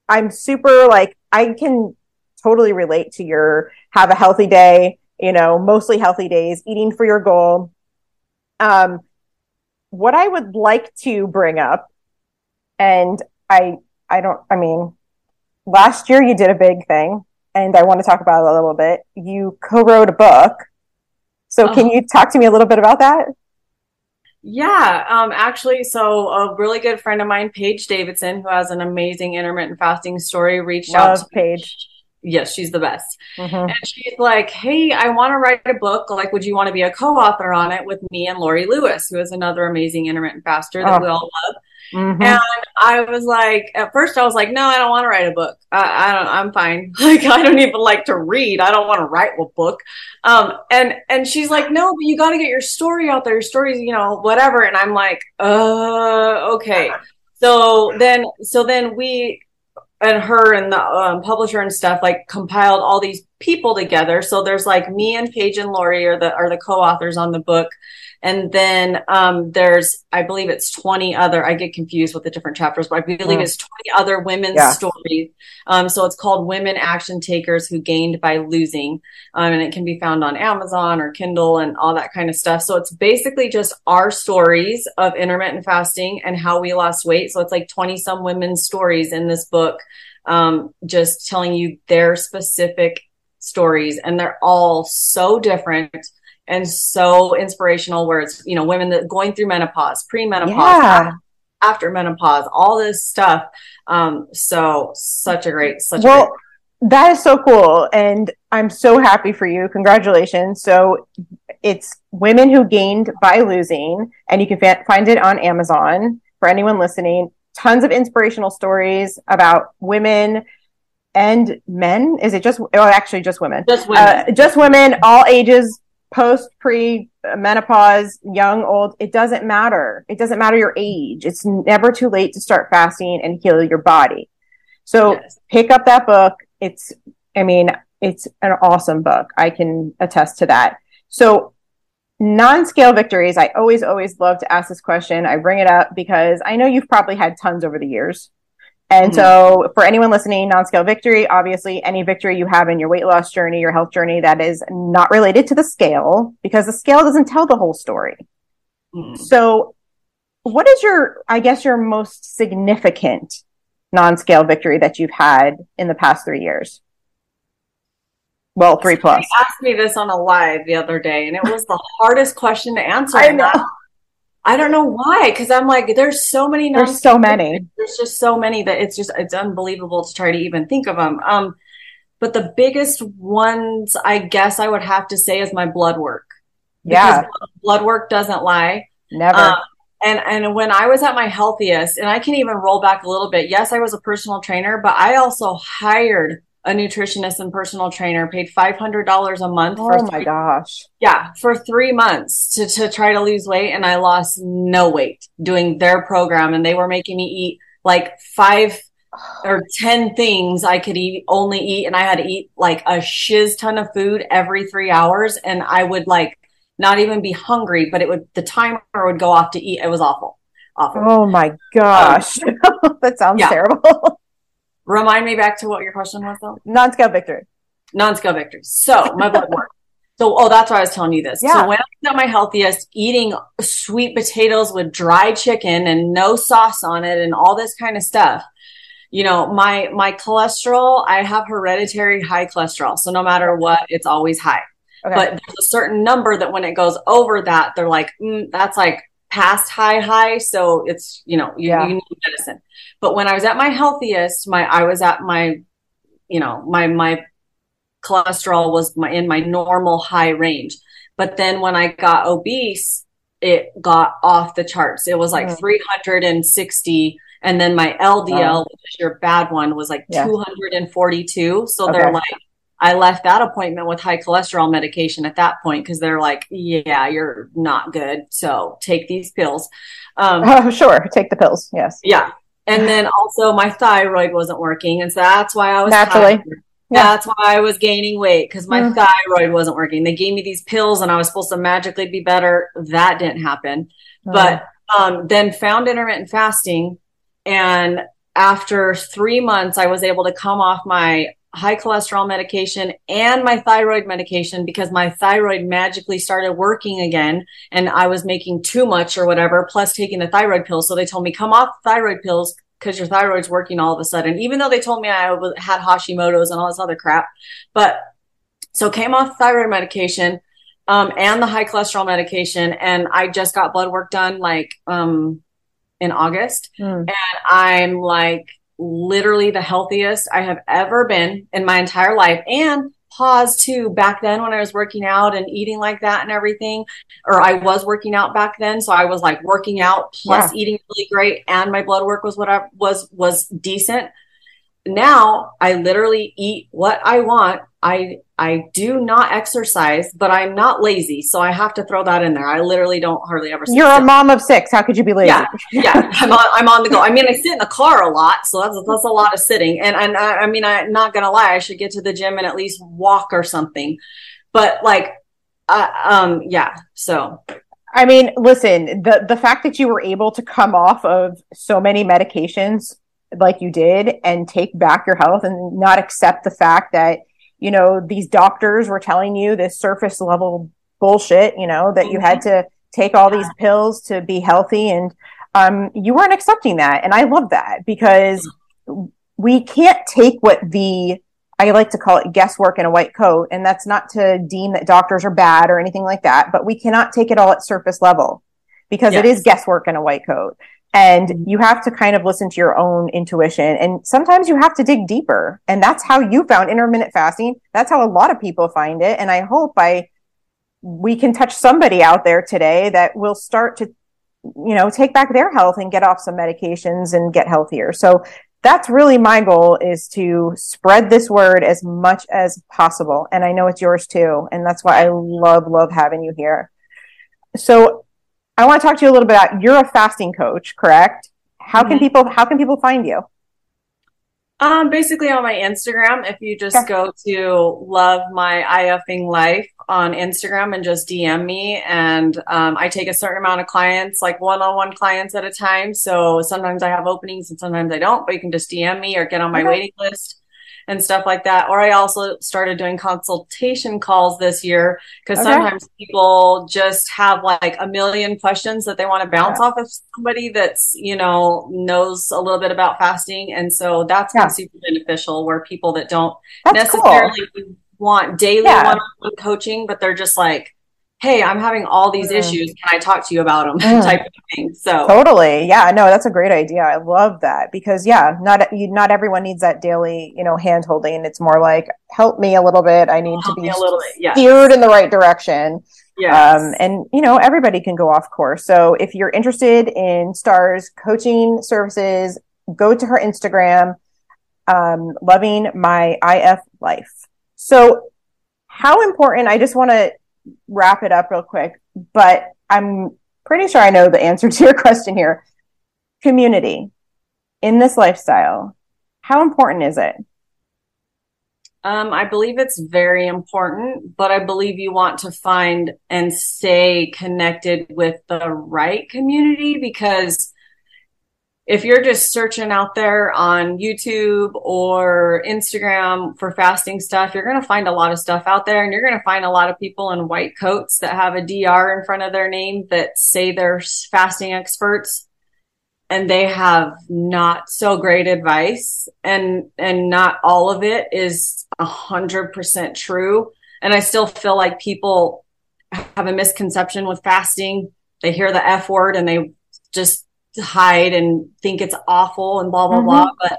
I'm super like I can totally relate to your have a healthy day, you know, mostly healthy days, eating for your goal. Um what I would like to bring up and I I don't I mean last year you did a big thing and I want to talk about it a little bit. You co-wrote a book. So can uh-huh. you talk to me a little bit about that? Yeah, um, actually, so a really good friend of mine, Paige Davidson, who has an amazing intermittent fasting story, reached Love out to Paige. Yes, she's the best. Mm-hmm. And she's like, Hey, I want to write a book. Like, would you want to be a co author on it with me and Lori Lewis, who is another amazing intermittent faster that oh. we all love? Mm-hmm. And I was like, at first I was like, no, I don't want to write a book. I, I, don't, I'm fine. Like, I don't even like to read. I don't want to write a book. Um, and, and she's like, no, but you got to get your story out there. Your stories, you know, whatever. And I'm like, uh, okay. So then, so then we, and her and the um, publisher and stuff like compiled all these people together. So there's like me and Paige and Lori are the, are the co-authors on the book. And then um, there's, I believe it's 20 other, I get confused with the different chapters, but I believe mm. it's 20 other women's yeah. stories. Um, so it's called Women Action Takers Who Gained by Losing. Um, and it can be found on Amazon or Kindle and all that kind of stuff. So it's basically just our stories of intermittent fasting and how we lost weight. So it's like 20 some women's stories in this book, um, just telling you their specific stories. And they're all so different and so inspirational where it's you know women that going through menopause pre-menopause yeah. after menopause all this stuff um so such a great such well, a great that is so cool and i'm so happy for you congratulations so it's women who gained by losing and you can fa- find it on amazon for anyone listening tons of inspirational stories about women and men is it just oh actually just women just women uh, just women all ages post, pre, menopause, young, old, it doesn't matter. It doesn't matter your age. It's never too late to start fasting and heal your body. So yes. pick up that book. It's, I mean, it's an awesome book. I can attest to that. So non-scale victories, I always, always love to ask this question. I bring it up because I know you've probably had tons over the years. And mm-hmm. so, for anyone listening, non scale victory, obviously, any victory you have in your weight loss journey, your health journey that is not related to the scale, because the scale doesn't tell the whole story. Mm-hmm. So, what is your, I guess, your most significant non scale victory that you've had in the past three years? Well, three plus. Somebody asked me this on a live the other day, and it was the hardest question to answer. I know. I don't know why, because I'm like, there's so many. There's so many. There's just so many that it's just it's unbelievable to try to even think of them. Um, but the biggest ones, I guess, I would have to say is my blood work. Yeah, blood work doesn't lie. Never. Um, and and when I was at my healthiest, and I can even roll back a little bit. Yes, I was a personal trainer, but I also hired a nutritionist and personal trainer, paid $500 a month Oh for my three, gosh. yeah, for three months to, to try to lose weight. And I lost no weight doing their program. And they were making me eat like five or 10 things I could eat, only eat. And I had to eat like a shiz ton of food every three hours. And I would like not even be hungry, but it would, the timer would go off to eat. It was awful. Awful. Oh my gosh. Um, that sounds yeah. terrible. Remind me back to what your question was though. Non-scale victory. non-scale victories. So my blood work. So, oh, that's why I was telling you this. Yeah. So when I was at my healthiest, eating sweet potatoes with dry chicken and no sauce on it and all this kind of stuff, you know, my, my cholesterol, I have hereditary high cholesterol. So no matter what, it's always high. Okay. But there's a certain number that when it goes over that, they're like, mm, that's like past high high. So it's, you know, you, Yeah. you need medicine. But when I was at my healthiest, my, I was at my, you know, my, my cholesterol was my, in my normal high range. But then when I got obese, it got off the charts. It was like Mm. 360. And then my LDL, Wow. which is your bad one, was like Yeah. 242. So Okay. they're like, I left that appointment with high cholesterol medication at that point because they're like, yeah, you're not good. So take these pills. Um, Oh, sure. Take the pills. Yes. yeah. And then also my thyroid wasn't working. And so that's why I was Naturally. tired. Yeah. That's why I was gaining weight because my Mm. thyroid wasn't working. They gave me these pills and I was supposed to magically be better. That didn't happen. But um, then found intermittent fasting. And after three months, I was able to come off my high cholesterol medication and my thyroid medication because my thyroid magically started working again and I was making too much or whatever, plus taking the thyroid pills. So they told me, come off thyroid pills because your thyroid's working all of a sudden, even though they told me I had Hashimoto's and all this other crap. But so came off thyroid medication um, and the high cholesterol medication. And I just got blood work done like um, in August. Mm. And I'm like literally the healthiest I have ever been in my entire life. And pause too, back then when I was working out and eating like that and everything, or I was working out back then. So I was like working out plus eating really great and my blood work was what I was, was decent. Now I literally eat what I want. I, I do not exercise, but I'm not lazy. So I have to throw that in there. I literally don't hardly ever sit You're a mom of six. How could you be lazy? Yeah, yeah. I'm on, I'm on the go. I mean, I sit in the car a lot, so that's that's a lot of sitting. And and I, I mean, I'm not gonna lie, I should get to the gym and at least walk or something. But like, uh, um, yeah. So I mean, listen, the the fact that you were able to come off of so many medications like you did and take back your health and not accept the fact that, you know, these doctors were telling you this surface level bullshit, you know, that you had to take all these pills to be healthy and um you weren't accepting that. And I love that because we can't take what the I like to call it guesswork in a white coat. And that's not to deem that doctors are bad or anything like that, but we cannot take it all at surface level because it Yes. is guesswork in a white coat. And mm-hmm. you have to kind of listen to your own intuition. And sometimes you have to dig deeper. And that's how you found intermittent fasting. That's how a lot of people find it. And I hope I, we can touch somebody out there today that will start to, you know, take back their health and get off some medications and get healthier. So that's really my goal is to spread this word as much as possible. And I know it's yours too. And that's why I love, love having you here. So I want to talk to you a little bit about you're a fasting coach, correct? How can Mhm. people how can people find you? um, basically on my Instagram, if you just Okay. go to love my IFing life on Instagram and just DM me, and um, I take a certain amount of clients, like one-on-one clients at a time. So sometimes I have openings and sometimes I don't, but you can just DM me or get on my Okay. waiting list and stuff like that. Or I also started doing consultation calls this year because Okay. sometimes people just have like a million questions that they want to bounce off of somebody that's, you know, knows a little bit about fasting. And so that's Yeah. been super beneficial where people that don't That's cool. necessarily want daily Yeah. one-on-one coaching, but they're just like, Hey, I'm having all these Mm. issues. Can I talk to you about them? Mm. type of thing. So Totally. Yeah, no, that's a great idea. I love that because yeah, not you, not everyone needs that daily, you know, hand holding. It's more like help me a little bit. I need help to be a little bit. Yeah. steered in the right direction. Yeah, Um, and you know, everybody can go off course. So if you're interested in Stars coaching services, go to her Instagram. um, loving my IF life. So, how important? I just want to wrap it up real quick, but I'm pretty sure I know the answer to your question here. Community in this lifestyle, how important is it? Um, I believe it's very important, but I believe you want to find and stay connected with the right community because if you're just searching out there on YouTube or Instagram for fasting stuff, you're going to find a lot of stuff out there and you're going to find a lot of people in white coats that have a DR in front of their name that say they're fasting experts and they have not so great advice and and not all of it is a hundred percent true. And I still feel like people have a misconception with fasting. They hear the F word and they just hide and think it's awful and blah blah mm-hmm. blah but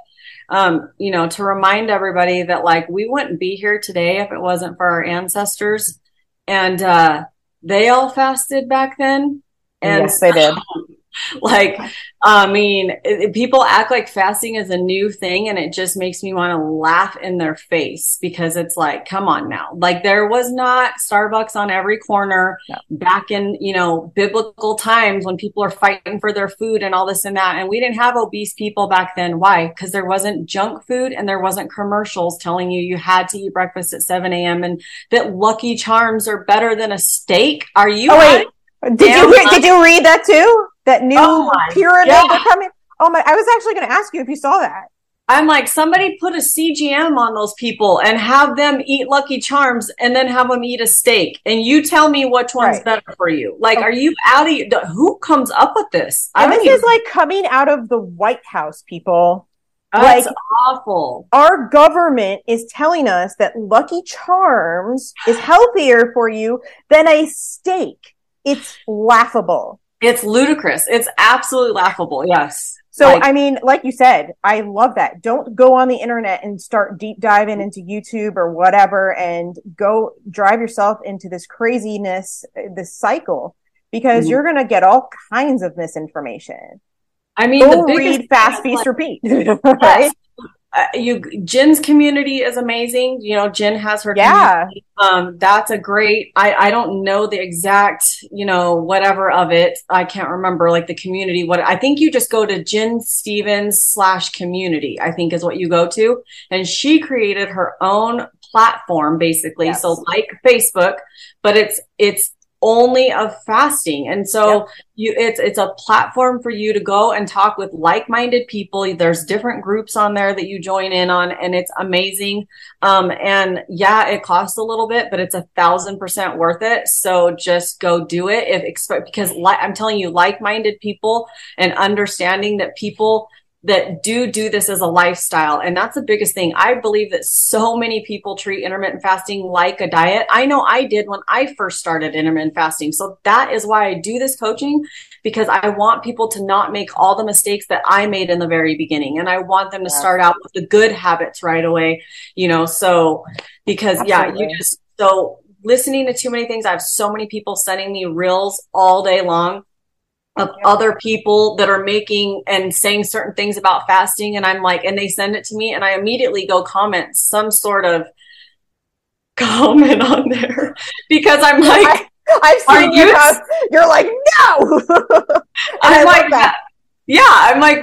um you know to remind everybody that like we wouldn't be here today if it wasn't for our ancestors. And uh they all fasted back then. And yes they did like I mean, it, people act like fasting is a new thing and it just makes me want to laugh in their face because it's like, come on now. Like there was not Starbucks on every corner no. back in, you know, biblical times when people are fighting for their food and all this and that. And we didn't have obese people back then. Why? Because there wasn't junk food and there wasn't commercials telling you you had to eat breakfast at 7 a.m. and that Lucky Charms are better than a steak. Are you? Oh, wait. Did you, did you read that too? That new oh pyramid they're coming. Oh my! I was actually going to ask you if you saw that. I'm like, somebody put a CGM on those people and have them eat Lucky Charms and then have them eat a steak. And you tell me which one's right. better for you. Like, okay. are oh. you out of your, who comes up with this? And this even, is like coming out of the White House, people. That's like, awful. Our government is telling us that Lucky Charms is healthier for you than a steak. It's laughable. It's ludicrous. It's absolutely laughable. Yes. So, like, I mean, like you said, I love that. Don't go on the internet and start deep diving into YouTube or whatever and go drive yourself into this craziness, this cycle, because mm-hmm. you're going to get all kinds of misinformation. I mean, go read Fast Feast like, Repeat, right? Yes uh, you Gin's community is amazing. You know, Jen has her yeah. Community. Um, that's a great. I I don't know the exact you know whatever of it. I can't remember like the community. What I think you just go to Gin Stephens slash community. I think is what you go to, and she created her own platform basically. Yes. So like Facebook, but it's it's only of fasting. And so yep. you it's it's a platform for you to go and talk with like-minded people. There's different groups on there that you join in on and it's amazing. Um and yeah, it costs a little bit, but it's a thousand percent worth it. So just go do it if expect because like I'm telling you, like-minded people and understanding that people that do do this as a lifestyle. And that's the biggest thing. I believe that so many people treat intermittent fasting like a diet. I know I did when I first started intermittent fasting. So that is why I do this coaching because I want people to not make all the mistakes that I made in the very beginning. And I want them to start out with the good habits right away, you know, so because Absolutely. yeah, you just, so listening to too many things. I have so many people sending me reels all day long of other people that are making and saying certain things about fasting and I'm like and they send it to me and I immediately go comment some sort of comment on there because I'm like I, have seen you have, you're like no. I'm like that. Yeah, I'm like,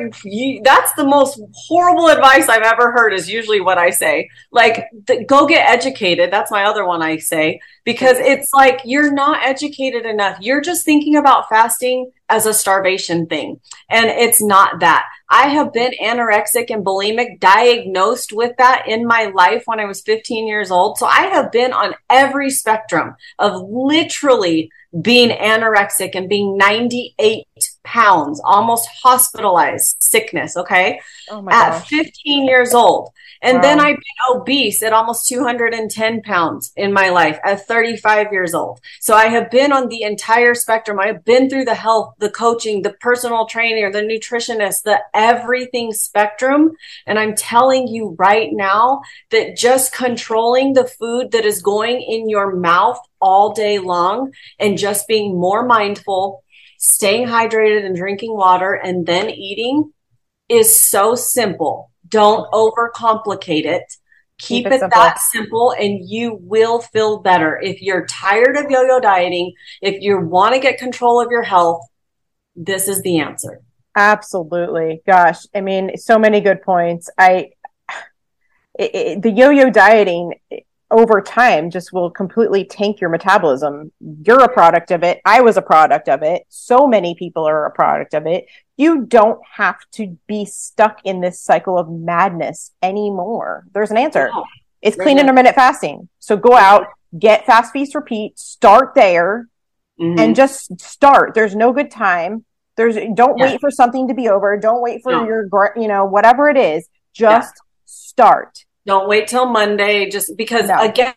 that's the most horrible advice I've ever heard, is usually what I say. Like, th- go get educated. That's my other one I say, because it's like, you're not educated enough. You're just thinking about fasting as a starvation thing. And it's not that. I have been anorexic and bulimic, diagnosed with that in my life when I was 15 years old. So I have been on every spectrum of literally being anorexic and being 98 pounds, almost hospitalized sickness. Okay. Oh at gosh. 15 years old. And wow. then I've been obese at almost 210 pounds in my life at 35 years old. So I have been on the entire spectrum. I have been through the health, the coaching, the personal trainer, the nutritionist, the everything spectrum. And I'm telling you right now that just controlling the food that is going in your mouth all day long and just being more mindful, staying hydrated and drinking water and then eating is so simple Don't overcomplicate it. Keep, Keep it it, that simple and you will feel better. If you're tired of yo-yo dieting, if you want to get control of your health, this is the answer. Absolutely. Gosh, I mean, so many good points. I, it, it, the yo-yo dieting over time just will completely tank your metabolism. You're a product of it. I was a product of it. So many people are a product of it. You don't have to be stuck in this cycle of madness anymore. There's an answer. It's clean intermittent fasting. So go out, get fast feast repeat, start there Mhm. and just start. There's no good time. There's don't Yeah. wait for something to be over. Don't wait for No. your you know whatever it is. Just start. Don't wait till Monday just because No. again,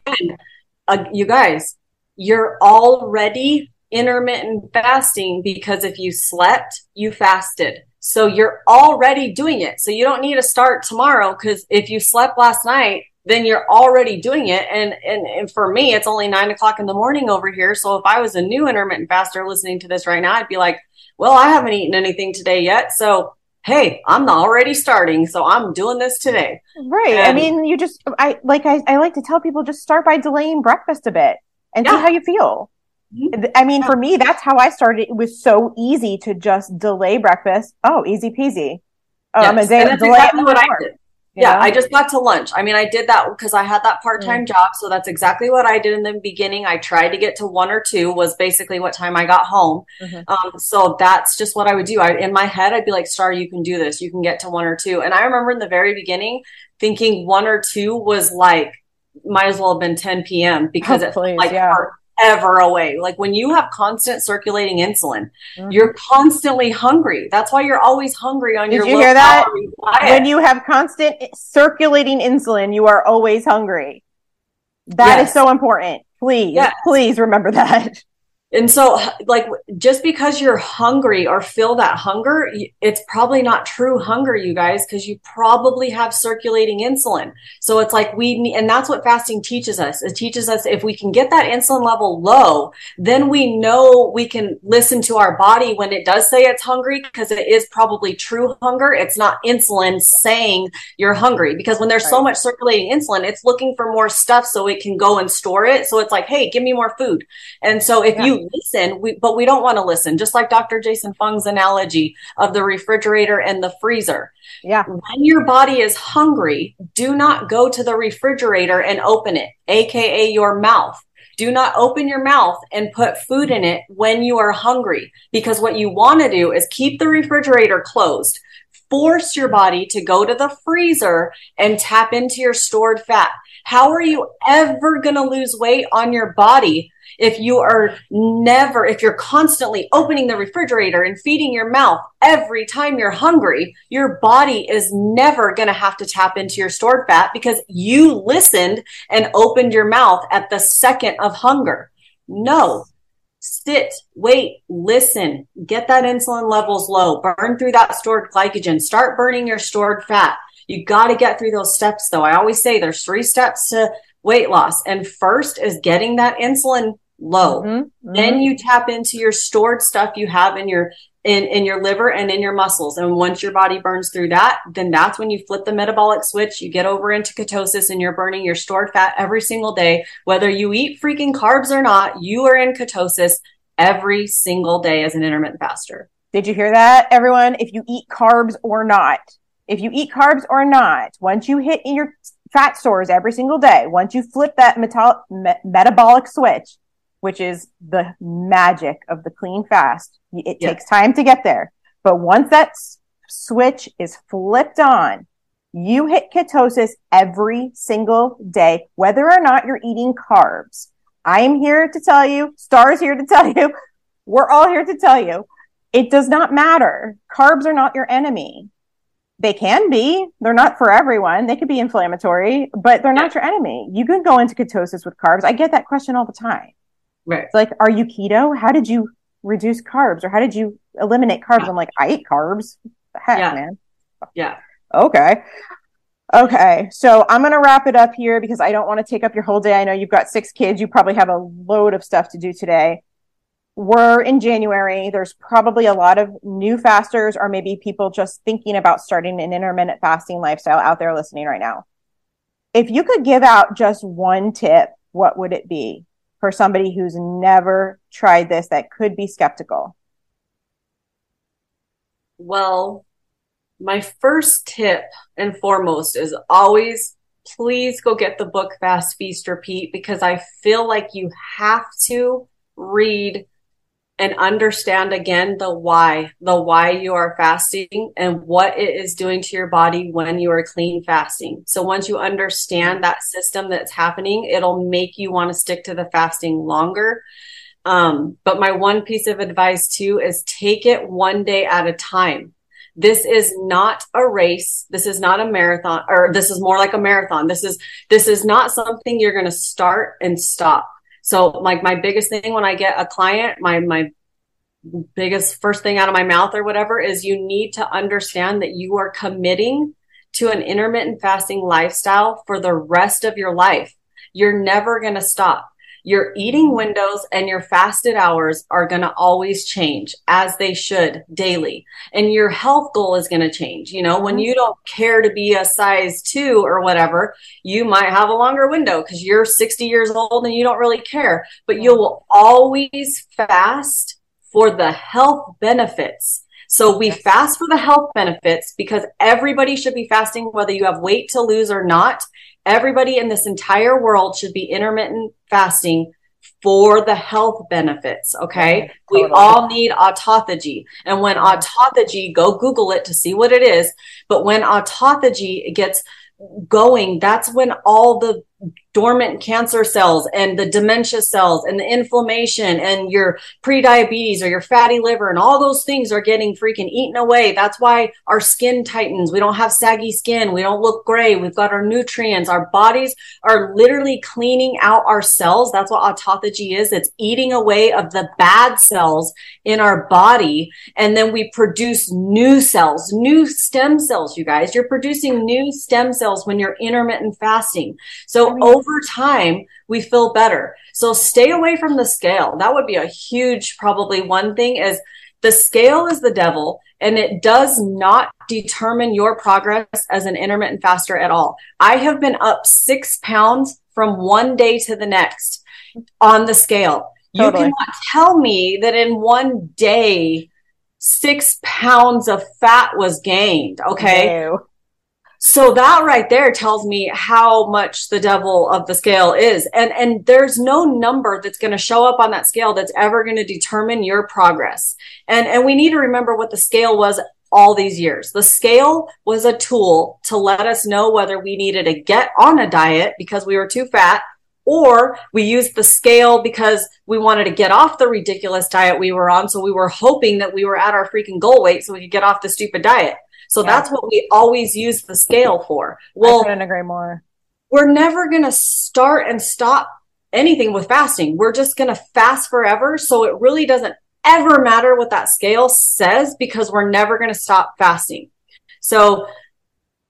uh, you guys, you're already intermittent fasting because if you slept, you fasted. So you're already doing it. So you don't need to start tomorrow because if you slept last night, then you're already doing it. And, and and for me, it's only nine o'clock in the morning over here. So if I was a new intermittent faster listening to this right now, I'd be like, well, I haven't eaten anything today yet. So hey, I'm already starting. So I'm doing this today. Right. I mean, you just I like I, I like to tell people just start by delaying breakfast a bit and see how you feel. Mhm. I mean, for me, that's how I started. It was so easy to just delay breakfast. Oh, easy peasy. Oh, I'm a day And that's delay exactly what I more, did. Yeah, know? I just got to lunch. I mean, I did that because I had that part-time Mm. job, so that's exactly what I did in the beginning. I tried to get to one or two was basically what time I got home. Mhm. Um, so that's just what I would do. I, in my head, I'd be like, "Star, you can do this. You can get to one or two. And I remember in the very beginning thinking one or two was like might as well have been 10 p.m. because Oh, it please, like yeah. Forever away. Like when you have constant circulating insulin, Mhm. you're constantly hungry. That's why you're always hungry on Did your you low hear that? diet. when you have constant circulating insulin, you are always hungry. That is Yes. so important. Please, Yes. please remember that. And so, like, just because you're hungry or feel that hunger, it's probably not true hunger, you guys, because you probably have circulating insulin. So it's like we need, and that's what fasting teaches us. It teaches us if we can get that insulin level low, then we know we can listen to our body when it does say it's hungry, because it is probably true hunger. It's not insulin saying you're hungry, because when there's so much circulating insulin, it's looking for more stuff so it can go and store it. So it's like, hey, give me more food. And so if Yeah. you listen, we, but we don't want to listen, just like Dr. Jason Fung's analogy of the refrigerator and the freezer. Yeah. When your body is hungry, do not go to the refrigerator and open it, AKA your mouth. Do not open your mouth and put food in it when you are hungry, because what you want to do is keep the refrigerator closed. Force your body to go to the freezer and tap into your stored fat. How are you ever going to lose weight on your body if you are never, if you're constantly opening the refrigerator and feeding your mouth every time you're hungry, your body is never going to have to tap into your stored fat because you listened and opened your mouth at the second of hunger. No. Sit, wait, listen, get that insulin levels low, burn through that stored glycogen, start burning your stored fat. You got to get through those steps though. I always say there's three steps to weight loss. And first is getting that insulin low. Mhm, Then mhm. you tap into your stored stuff you have in your in, in your liver and in your muscles. And once your body burns through that, then that's when you flip the metabolic switch. You get over into ketosis and you're burning your stored fat every single day. Whether you eat freaking carbs or not, you are in ketosis every single day as an intermittent faster. Did you hear that, everyone? If you eat carbs or not, if you eat carbs or not, once you hit your fat stores every single day, once you flip that metal- me- metabolic switch, which is the magic of the clean fast, it Yeah. takes time to get there. But once that s- switch is flipped on, you hit ketosis every single day, whether or not you're eating carbs. I am here to tell you, Star's here to tell you, we're all here to tell you, it does not matter. Carbs are not your enemy. They can be. They're not for everyone. They could be inflammatory, but they're not your enemy. You can go into ketosis with carbs. I get that question all the time. Right. It's like, are you keto? How did you reduce carbs or how did you eliminate carbs? I'm like, I eat carbs. Heck, Yeah. man. Yeah. Okay. Okay. So I'm going to wrap it up here because I don't want to take up your whole day. I know you've got six kids. You probably have a load of stuff to do today. we're in January. There's probably a lot of new fasters or maybe people just thinking about starting an intermittent fasting lifestyle out there listening right now. If you could give out just one tip, what would it be for somebody who's never tried this that could be skeptical? Well, my first tip and foremost is always please go get the book Fast Feast Repeat because I feel like you have to read and understand again the why, the why you are fasting and what it is doing to your body when you are clean fasting. So once you understand that system that's happening, it'll make you want to stick to the fasting longer. Um, but my one piece of advice too is take it one day at a time. This is not a race. This is not a marathon or this is more like a marathon. This is, this is not something you're going to start and stop so like my biggest thing when I get a client, my, my biggest first thing out of my mouth or whatever is you need to understand that you are committing to an intermittent fasting lifestyle for the rest of your life. You're never going to stop. Your eating windows and your fasted hours are going to always change as they should daily. And your health goal is going to change. You know, when mm-hmm. you don't care to be a size two or whatever, you might have a longer window because you're 60 years old and you don't really care, but you will always fast for the health benefits. So we fast for the health benefits because everybody should be fasting, whether you have weight to lose or not. Everybody in this entire world should be intermittent fasting for the health benefits. Okay. totally. We all need autophagy. And when autophagy, go Google it to see what it is. But when autophagy gets going, that's when all the dormant cancer cells and the dementia cells and the inflammation and your pre-diabetes or your fatty liver and all those things are getting freaking eaten away. That's why our skin tightens. We don't have saggy skin. We don't look gray. We've got our nutrients. Our bodies are literally cleaning out our cells. That's what autophagy is. It's eating away of the bad cells in our body. And then we produce new cells, new stem cells, you guys. You're producing new stem cells when you're intermittent fasting. So over time, we feel better. So stay away from the scale. That would be a huge, probably one thing is the scale is the devil and it does not determine your progress as an intermittent faster at all. I have been up six pounds from one day to the next on the scale. Totally. You cannot tell me that in one day, six pounds of fat was gained. Okay. No. So that right there tells me how much the devil of the scale is. And, and there's no number that's going to show up on that scale that's ever going to determine your progress. And, and we need to remember what the scale was all these years. The scale was a tool to let us know whether we needed to get on a diet because we were too fat or we used the scale because we wanted to get off the ridiculous diet we were on. So we were hoping that we were at our freaking goal weight so we could get off the stupid diet. So yeah. that's what we always use the scale for. Well, I couldn't agree more. We're never going to start and stop anything with fasting. We're just going to fast forever. So it really doesn't ever matter what that scale says because we're never going to stop fasting. So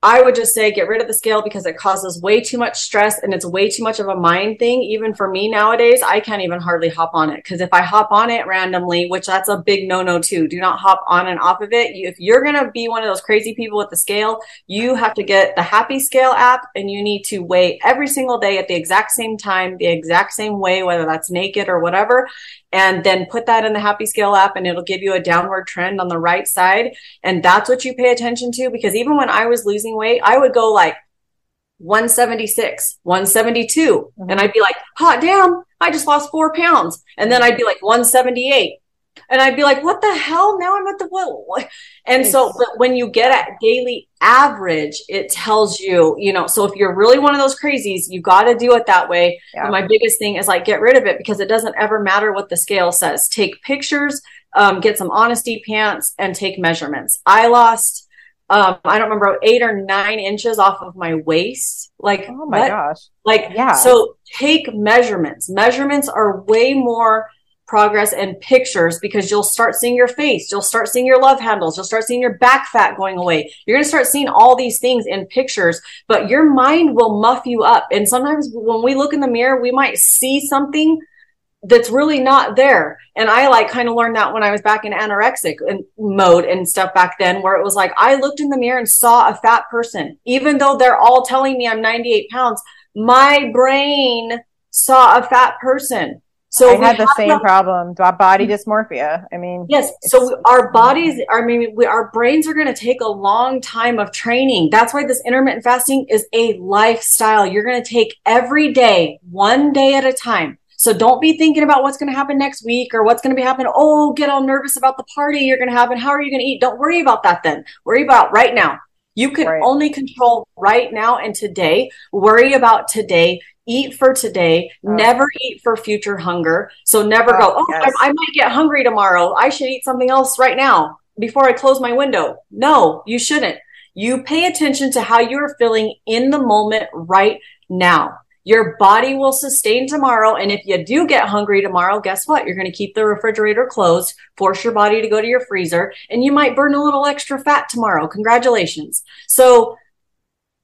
I would just say get rid of the scale because it causes way too much stress and it's way too much of a mind thing. Even for me nowadays, I can't even hardly hop on it because if I hop on it randomly, which that's a big no no too, do not hop on and off of it. If you're going to be one of those crazy people with the scale, you have to get the Happy Scale app and you need to weigh every single day at the exact same time, the exact same way, whether that's naked or whatever and then put that in the happy scale app and it'll give you a downward trend on the right side and that's what you pay attention to because even when i was losing weight i would go like 176 172 mm-hmm. and i'd be like hot damn i just lost four pounds and then i'd be like 178 and I'd be like, what the hell? Now I'm at the what? And so, but when you get at daily average, it tells you, you know, so if you're really one of those crazies, you got to do it that way. Yeah. my biggest thing is like, get rid of it because it doesn't ever matter what the scale says. Take pictures, um, get some honesty pants and take measurements. I lost, um, I don't remember eight or nine inches off of my waist. Like, oh my what? gosh. Like, yeah. So take measurements. Measurements are way more progress and pictures because you'll start seeing your face. You'll start seeing your love handles. You'll start seeing your back fat going away. You're going to start seeing all these things in pictures, but your mind will muff you up. And sometimes when we look in the mirror, we might see something that's really not there. And I like kind of learned that when I was back in anorexic mode and stuff back then, where it was like I looked in the mirror and saw a fat person, even though they're all telling me I'm 98 pounds. My brain saw a fat person. So I had the same to, problem, body dysmorphia. I mean, yes. So our bodies, I mean, we, our brains are going to take a long time of training. That's why this intermittent fasting is a lifestyle. You're going to take every day, one day at a time. So don't be thinking about what's going to happen next week or what's going to be happening. Oh, get all nervous about the party you're going to have and how are you going to eat? Don't worry about that then. Worry about right now. You can right. only control right now and today. Worry about today eat for today, oh. never eat for future hunger. So never oh, go, oh, yes. I, I might get hungry tomorrow. I should eat something else right now before I close my window. No, you shouldn't. You pay attention to how you're feeling in the moment right now. Your body will sustain tomorrow. And if you do get hungry tomorrow, guess what? You're going to keep the refrigerator closed, force your body to go to your freezer, and you might burn a little extra fat tomorrow. Congratulations. So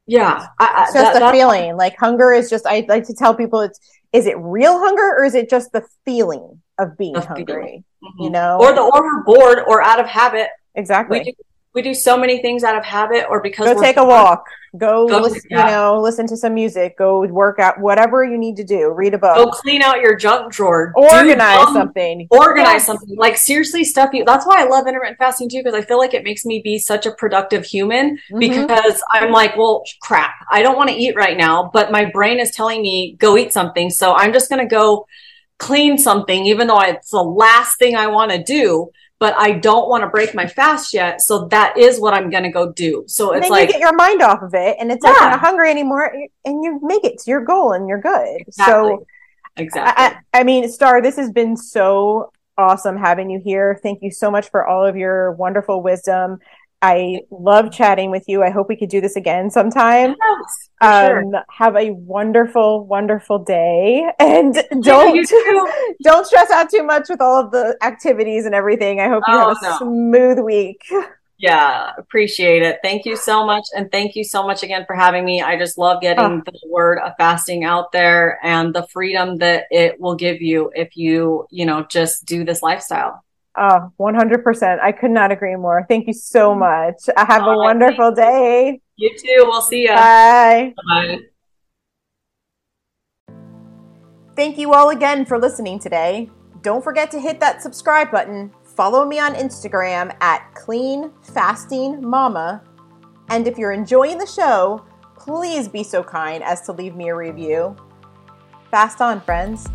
yeah I, it's just that, a feeling like hunger is just i like to tell people it's is it real hunger or is it just the feeling of being hungry mm-hmm. you know or the or we're bored or out of habit exactly we do, we do so many things out of habit or because go take a walk. Go, go listen, yeah. you know listen to some music. Go work out. Whatever you need to do. Read a book. Go clean out your junk drawer. Organize something. Organize yes. something. Like seriously stuff you that's why i love intermittent fasting too because i feel like it makes me be such a productive human mm-hmm. because i'm like well crap. I don't want to eat right now but my brain is telling me go eat something. So i'm just going to go clean something even though it's the last thing i want to do but I don't want to break my fast yet. So that is what I'm going to go do. So it's like you get your mind off of it and it's yeah. not kind of hungry anymore and you make it to your goal and you're good. Exactly. So exactly. I, I mean, Star, this has been so awesome having you here. Thank you so much for all of your wonderful wisdom. I love chatting with you. I hope we could do this again sometime. Yes, um, sure. Have a wonderful, wonderful day, and don't yeah, don't stress out too much with all of the activities and everything. I hope you oh, have a no. smooth week. Yeah, appreciate it. Thank you so much, and thank you so much again for having me. I just love getting oh. the word of fasting out there and the freedom that it will give you if you, you know, just do this lifestyle. Oh, 100%. I could not agree more. Thank you so mm-hmm. much. Have All a wonderful day. You too. We'll see you. Bye. Bye. Thank you all again for listening today. Don't forget to hit that subscribe button. Follow me on Instagram at Clean Fasting Mama. And if you're enjoying the show, please be so kind as to leave me a review. Fast on, friends.